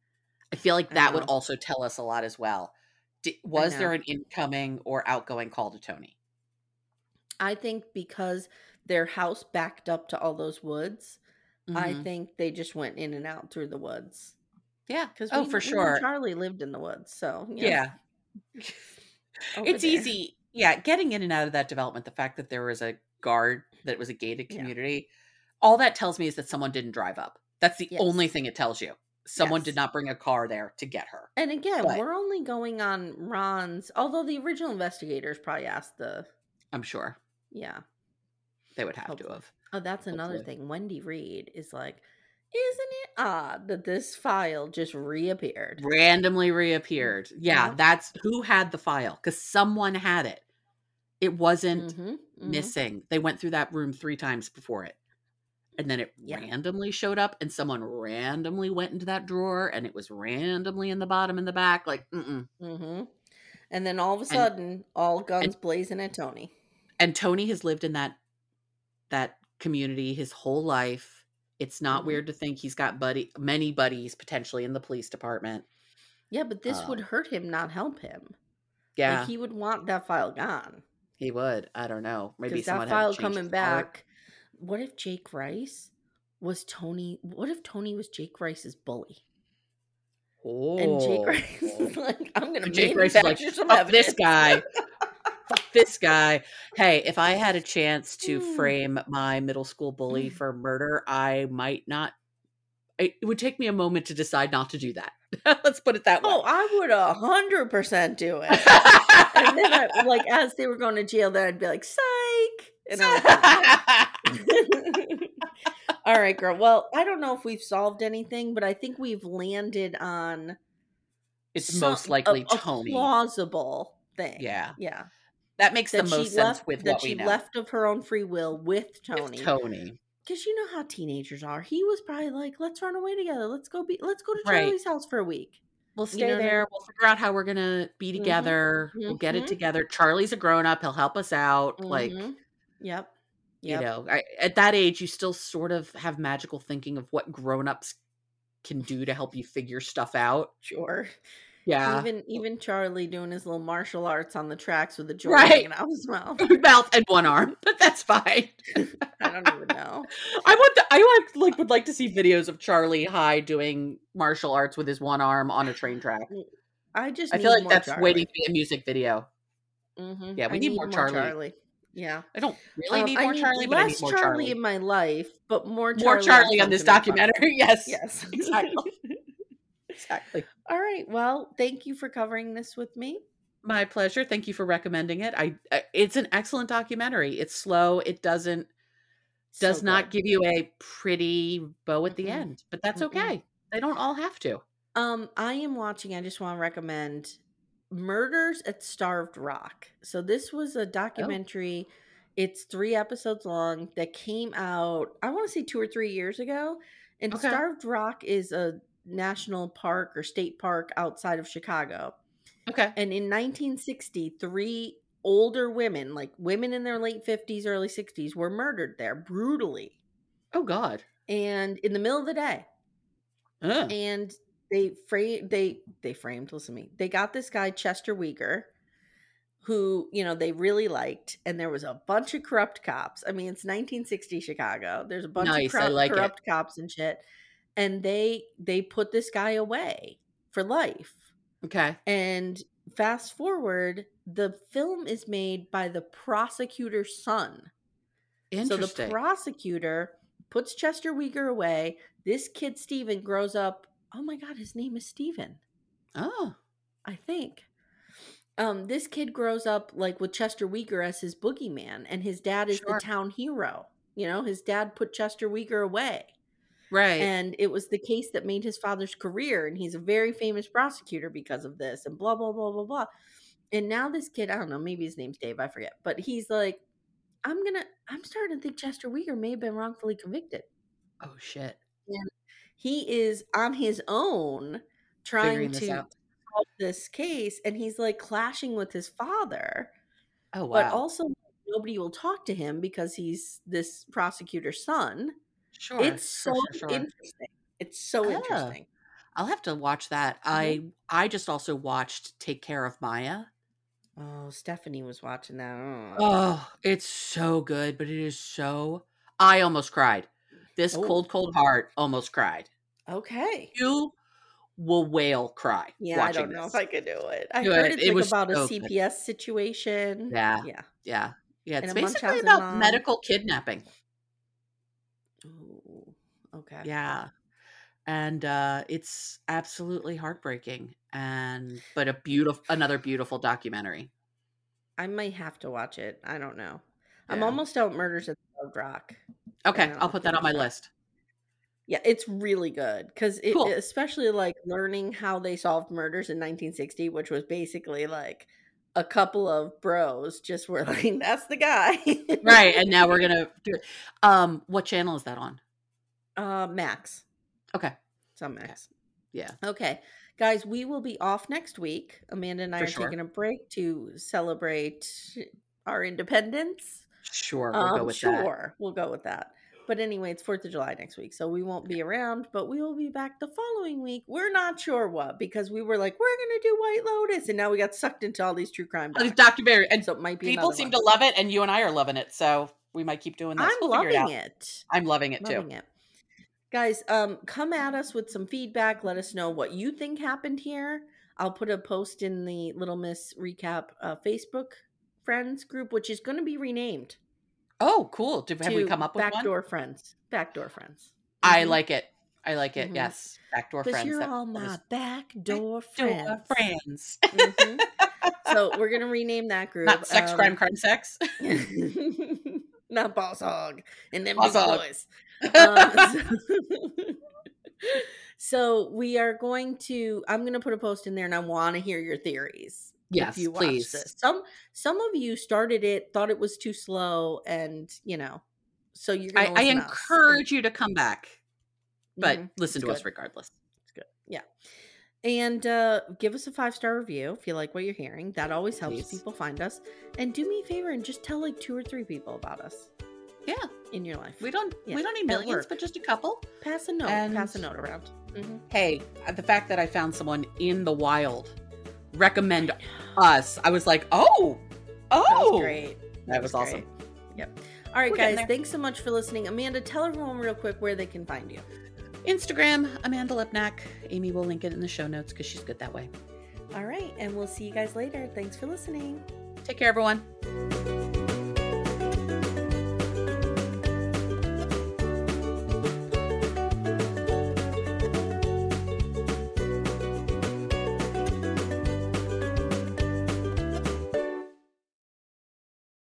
I feel like that would also tell us a lot as well. Was there an incoming or outgoing call to Tony? I think because their house backed up to all those woods, I Mhm. think they just went in and out through the woods. yeah. Because Oh, for sure. Charlie lived in the woods, so know, Yeah. *laughs* it's there. easy. Yeah, getting in and out of that development, the fact that there was a guard, that it was a gated Yeah. community, all that tells me is that someone didn't drive up. That's the Yes. only thing it tells you. Someone did not bring a car there to get her. And again, But- we're only going on Ron's. Although the original investigators probably asked the I'm sure yeah. they would have to have. Oh, that's another Hopefully. thing. Wendy Reed is like, isn't it odd that this file just reappeared? randomly reappeared. Yeah, Yep. that's who had the file because someone had it. It wasn't Mhm, mhm. missing. They went through that room three times before it. And then it Yeah. randomly showed up, and someone randomly went into that drawer, and it was randomly in the bottom in the back. Like, mm-mm. Mhm. And then all of a sudden, all guns blazing at Tony. and Tony has lived in that that community his whole life. It's not Mhm. weird to think he's got buddy many buddies potentially in the police department. Yeah, but this would Um, hurt him, not help him. Yeah, Like he would want that file gone. he would. I don't know. Maybe that file coming back. What if Jake Rice was Tony? What if Tony was Jake Rice's bully? Oh, And Jake *laughs* Rice is like, I'm to Jake Rice is like, fuck this guy. *laughs* Fuck this guy. Hey, if I had a chance to Hmm. frame my middle school bully for murder, I might not. It would take me a moment to decide not to do that. *laughs* Let's put it that way. Oh, I would a hundred percent do it. and then, I, like, as they were going to jail, then I'd be like, "Psych!" And I would- *laughs* All right, girl. Well, I don't know if we've solved anything, but I think we've landed on it's some- most likely a, a Tony. plausible thing. Yeah, yeah. that makes the That she most sense left. with that what she we know. left of her own free will with With Tony. Tony. Because you know how teenagers are. He was probably like, "Let's run away together. Let's go be. Let's go to Right. Charlie's house for a week." We'll You stay know what I there. mean? We'll figure out how we're gonna be Mhm, together. We'll get it mhm. together. Charlie's a grown up. He'll help us out. Like Mhm. Yep. you know I, at that age you still sort of have magical thinking of what grown-ups can do to help you figure stuff out Sure. yeah Even even Charlie doing his little martial arts on the tracks with the joint Right. hanging out his mouth. *laughs* mouth and one arm *laughs* but that's fine *laughs* I don't even know. i want to, i want like would like to see videos of charlie high doing martial arts with his one arm on a train track I just i need feel like more that's Charlie. waiting to be a music video Mhm. Yeah, we I need more Charlie. Yeah. i don't really Um, need I more need charlie but i less need more Charlie, charlie in my life, but more Charlie more charlie on this documentary *laughs* yes Yes. *laughs* exactly exactly All right. Well, thank you for covering this with me. My pleasure. Thank you for recommending it. I I- it's an excellent documentary. It's slow. It doesn't does So not give you a pretty bow at the Mm-mm. end, but that's okay. They don't all have to. Um, I am watching. I just want to recommend Murders at Starved Rock. So this was Oh. a documentary. It's three episodes long that came out. I want to say two or three years ago. And Okay. Starved Rock is a national park or state park outside of Chicago. Okay. And in 1960, three older women, like women in their late 50s, early 60s, were murdered there brutally. Oh God. and in the middle of the day, Ugh. and they frame they they framed. Listen to me. They got this guy Chester Weger, who you know they really liked, and there was a bunch of corrupt cops. I mean, it's 1960 Chicago. There's a bunch Nice, of corrupt, like corrupt cops and shit, and they they put this guy away for life. Okay. And fast forward, the film is made by the prosecutor's son. So the prosecutor puts Chester Weger away. This kid Steven grows up. Oh my god, his name is Steven, oh. I think. Um, this kid grows up like with Chester Weger as his boogeyman, and his dad is Sure. the town hero. You know, his dad put Chester Weger away. Right. And it was the case that made his father's career, and he's a very famous prosecutor because of this, and blah blah blah blah blah. And now this kid, I don't know, maybe his name's Dave, I forget, but he's like, I'm gonna, I'm starting to think Chester Weger may have been wrongfully convicted. oh shit. He is on his own trying to out. solve this case, and he's like clashing with his father, Oh wow. but also nobody will talk to him because he's this prosecutor's son. sure. it's so sure, sure, sure. interesting. It's so Ah. interesting. I'll have to watch that. I I just also watched Take Care of Maya. Oh, Stephanie was watching that. Oh. Oh, it's so good, but it is so I almost cried. This Oh. cold, cold heart almost cried. Okay. You will wail cry. Yeah, I don't know this. if I could do it. I Do heard it. it's It like was about a so good. CPS situation. Yeah. Yeah. Yeah. Yeah. It's basically about mom. medical kidnapping. Ooh, okay. Yeah. And uh it's absolutely heartbreaking and but a beautiful another beautiful documentary. I might have to watch it. I don't know. I'm almost out Murders at the Road Rock. Okay, I'll put that on my that. list. Yeah, it's really good because it, Cool. especially like learning how they solved murders in 1960, which was basically like a couple of bros just were *laughs* like, "That's the guy." Right, and now we're gonna do it. Um, what channel is that on? uh, Max. Okay. It's on Max. Yeah. Okay. Guys, we will be off next week. Amanda and I For are sure. taking a break to celebrate our independence. Sure, we'll go Um, with that. sure, we'll go with that. But anyway, it's 4th of July next week, so we won't be around, but we will be back the following week. We're not sure what because we were like, we're going to do White Lotus, and now we got sucked into all these true crime Oh, this docs. documentary and So it might be people seem one. to love it, and you and I are loving it, so we might keep doing this. I'm We'll loving it, it. I'm loving it Loving too. it. Guys, um, come at us with some feedback. Let us know what you think happened here. I'll put a post in the Little Miss Recap uh, Facebook friends group, which is going to be renamed. Oh, cool. Did, have we come up with Backdoor one? Friends? Backdoor Friends. I Mhm. like it. I like it. Mhm. Yes, backdoor friends. you're all my backdoor Backdoor friends. friends. Mhm. *laughs* so we're gonna rename that group. Not sex, um, crime, crime, sex. *laughs* *laughs* not boss hog and then Boss hog. boys. Um, so, so we are going to. I'm going to put a post in there, and I want to hear your theories. Yes, if you watch please. this. Some some of you started it, thought it was too slow, and you know, so you're. I, I listen to us. encourage you to come back, but Mhm. listen It's to us regardless. It's good. Yeah. And uh, give us a five star review if you like what you're hearing. That always helps Please. people find us. And do me a favor and just tell like two or three people about us Yeah, in your life. we don't Yeah, we don't need millions, but just a couple. pass a note. pass a note around. Mhm. Hey, uh, the fact that I found someone in the wild recommend us, I was like, oh, oh, That was oh. great. That was awesome. great. Yep. All right, We're guys. Thanks so much for listening. Amanda, tell everyone real quick where they can find you. Instagram, Amanda Lipnack. Amye will link it in the show notes because she's good that way. All right. And we'll see you guys later. Thanks for listening. Take care, everyone.